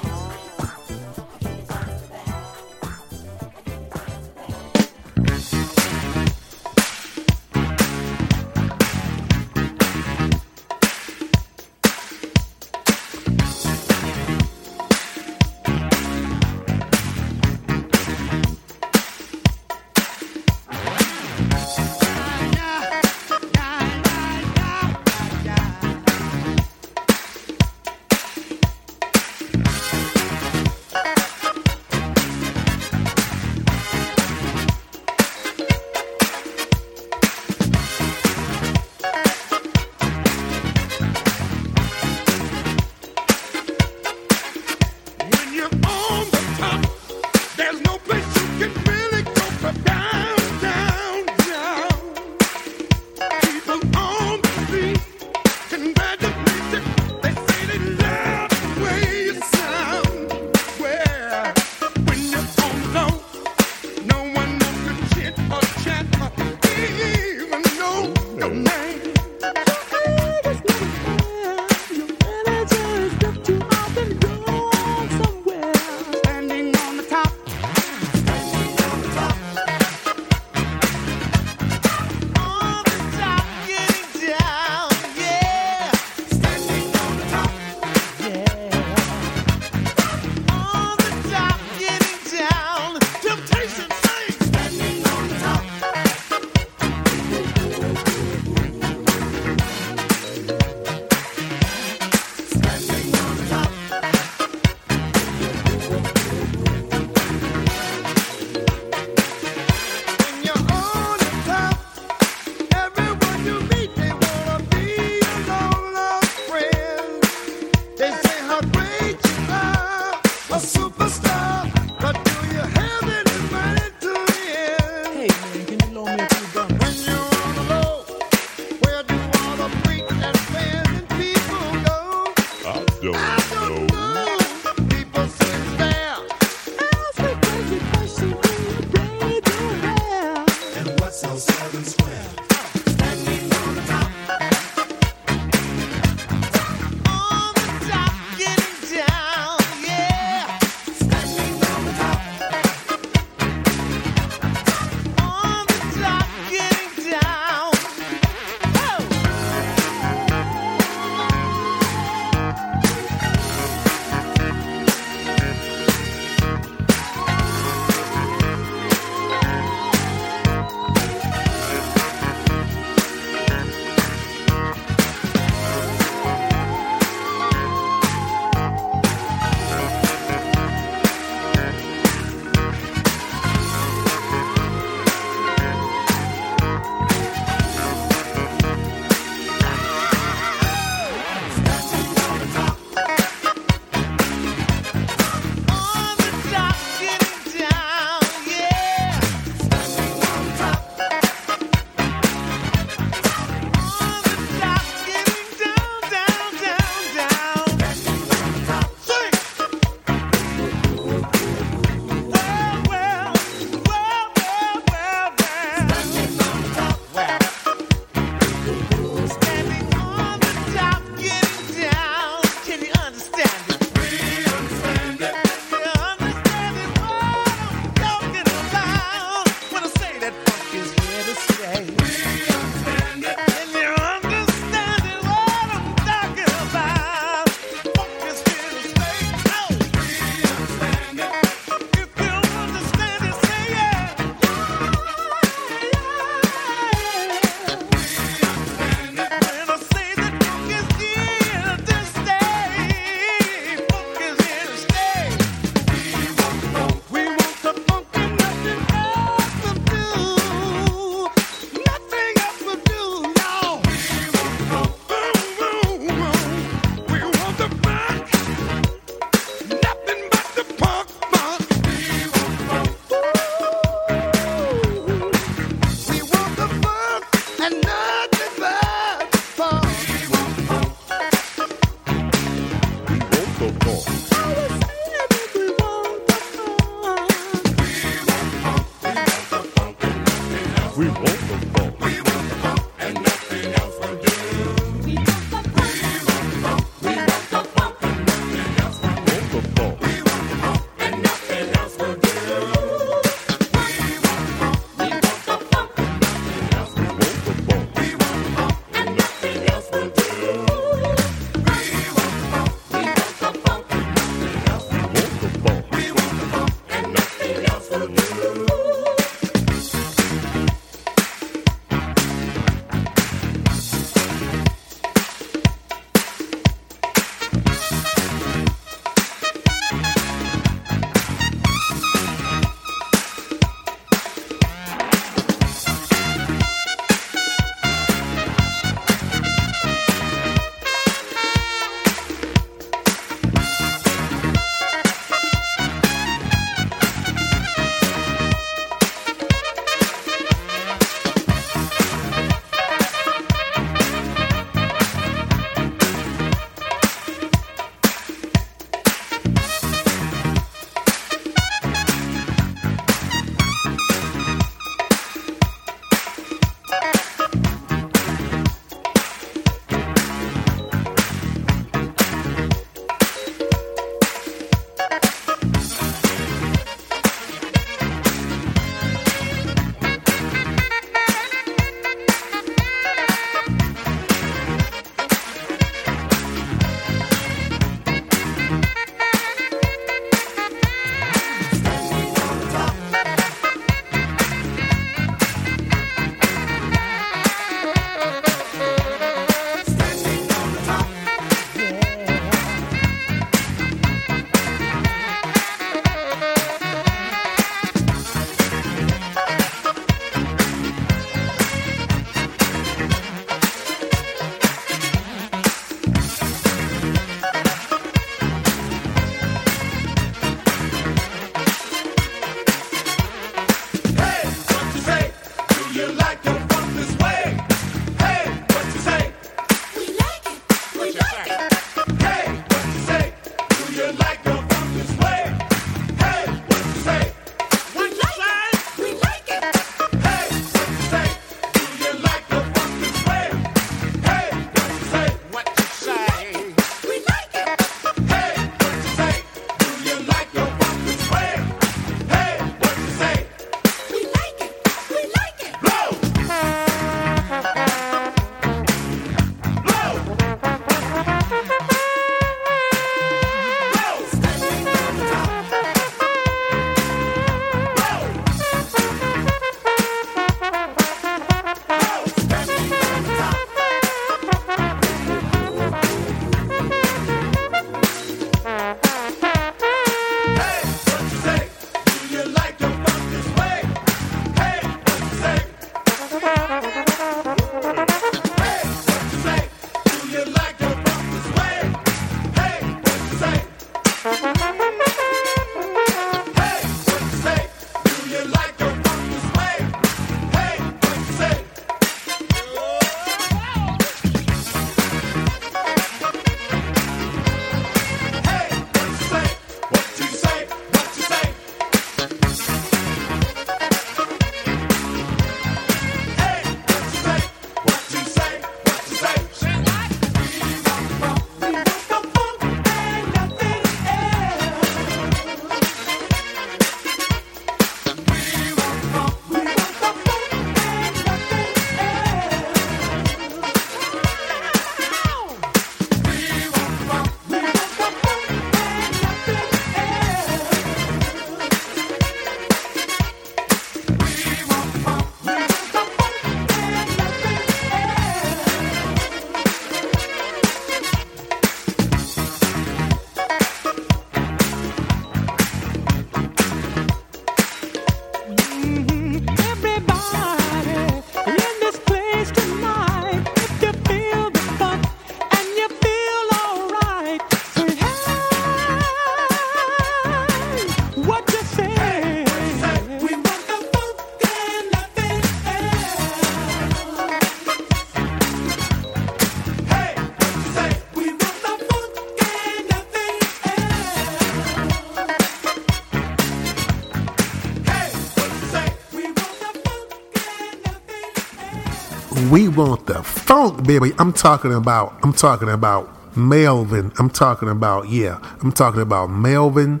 funk, baby. I'm talking about. I'm talking about Melvin. I'm talking about yeah. I'm talking about Melvin.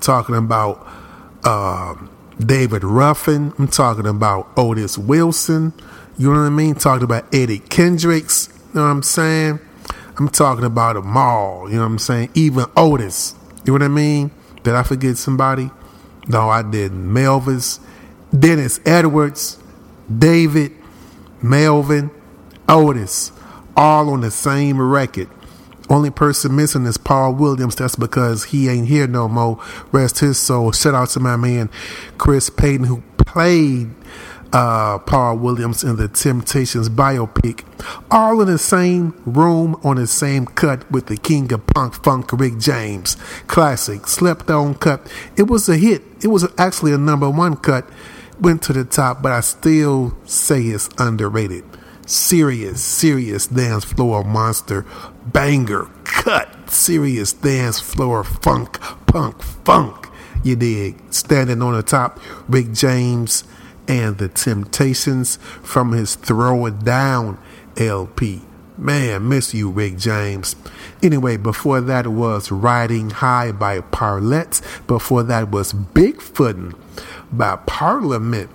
Talking about um David Ruffin. I'm talking about Otis Wilson. You know what I mean? Talking about Eddie Kendricks. You know what I'm saying? I'm talking about them all. You know what I'm saying? Even Otis. You know what I mean? Did I forget somebody? No, I didn't. Melvis, Dennis Edwards, David, Melvin, Otis, all on the same record. Only person missing is Paul Williams. That's because he ain't here no more. Rest his soul. Shout out to my man Chris Payton who played uh, Paul Williams in the Temptations biopic. All in the same room on the same cut with the king of punk funk Rick James. Classic. Slept on cut. It was a hit. It was actually a number one cut. Went to the top, but I still say it's underrated serious, serious dance floor monster banger cut, serious dance floor funk, punk, funk. You dig? Standing on the top, Rick James and the Temptations from his Throwin' Down LP. Man, miss you, Rick James. Anyway, before that was Riding High by Parlet. Before that was Bigfootin' by Parliament.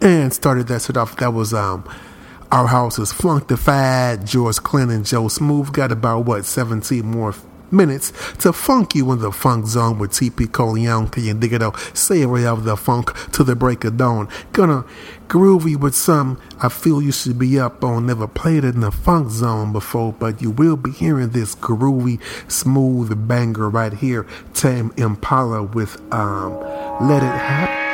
And started that shit off. That was um our house is Funktified. George Clinton, and Joe Smooth got about what 17 more minutes to funk you in the funk zone with TP it out? Savory of the funk to the break of dawn. Gonna groovy with some I feel you should be up on. Never played it in the funk zone before, but you will be hearing this groovy, smooth banger right here. Tame Impala with um, Let It Happen.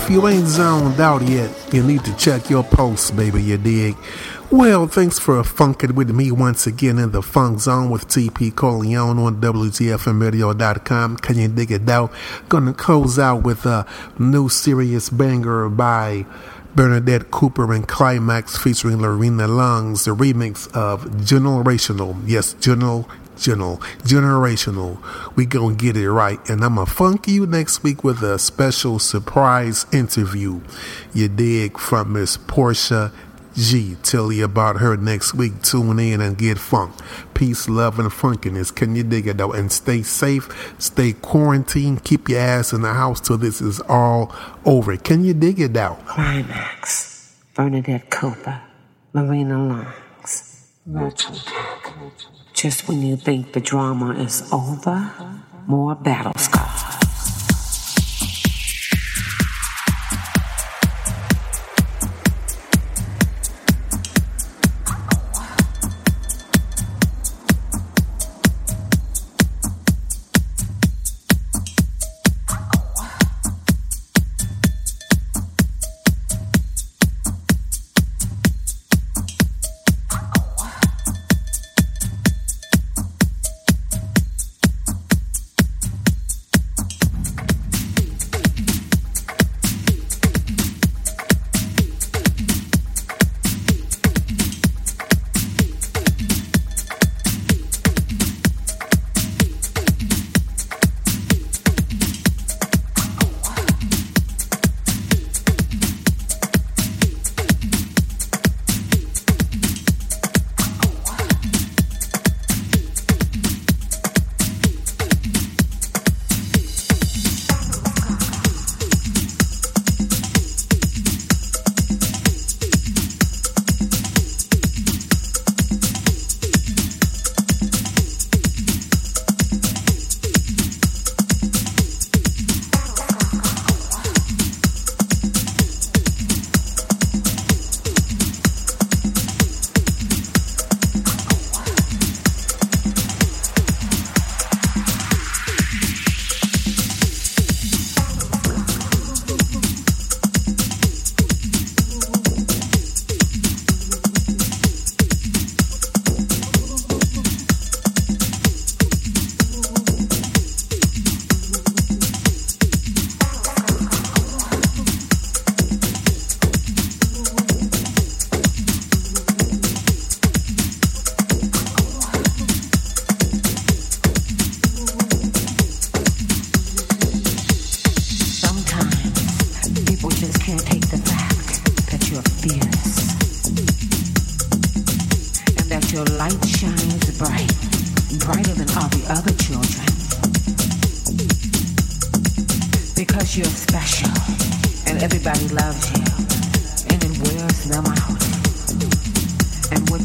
If you ain't zoned out yet, you need to check your pulse, baby, you dig? Well, thanks for funking with me once again in the Funk Zone with TP Corleone on WGFMradio.com. Can you dig it out? Gonna close out with a new serious banger by Bernadette Cooper and Klymaxx featuring Lorena Lungs, the remix of Generational. Yes, General, General, Generational. We gonna get it right. And I'm gonna funk you next week with a special surprise interview. You dig from Miss Portia G. Tell you about her next week. Tune in and get funk. Peace, love, and funkiness. Can you dig it though? And stay safe, stay quarantined, keep your ass in the house till this is all over. Can you dig it out? Klymaxx. Bernadette Cooper. Marina Lungs. Virtual Tech. Just when you think the drama is over, more battles scars.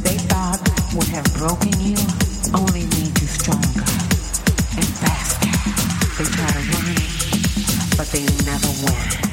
They thought would have broken you only made you stronger and faster They try to learn But they never win.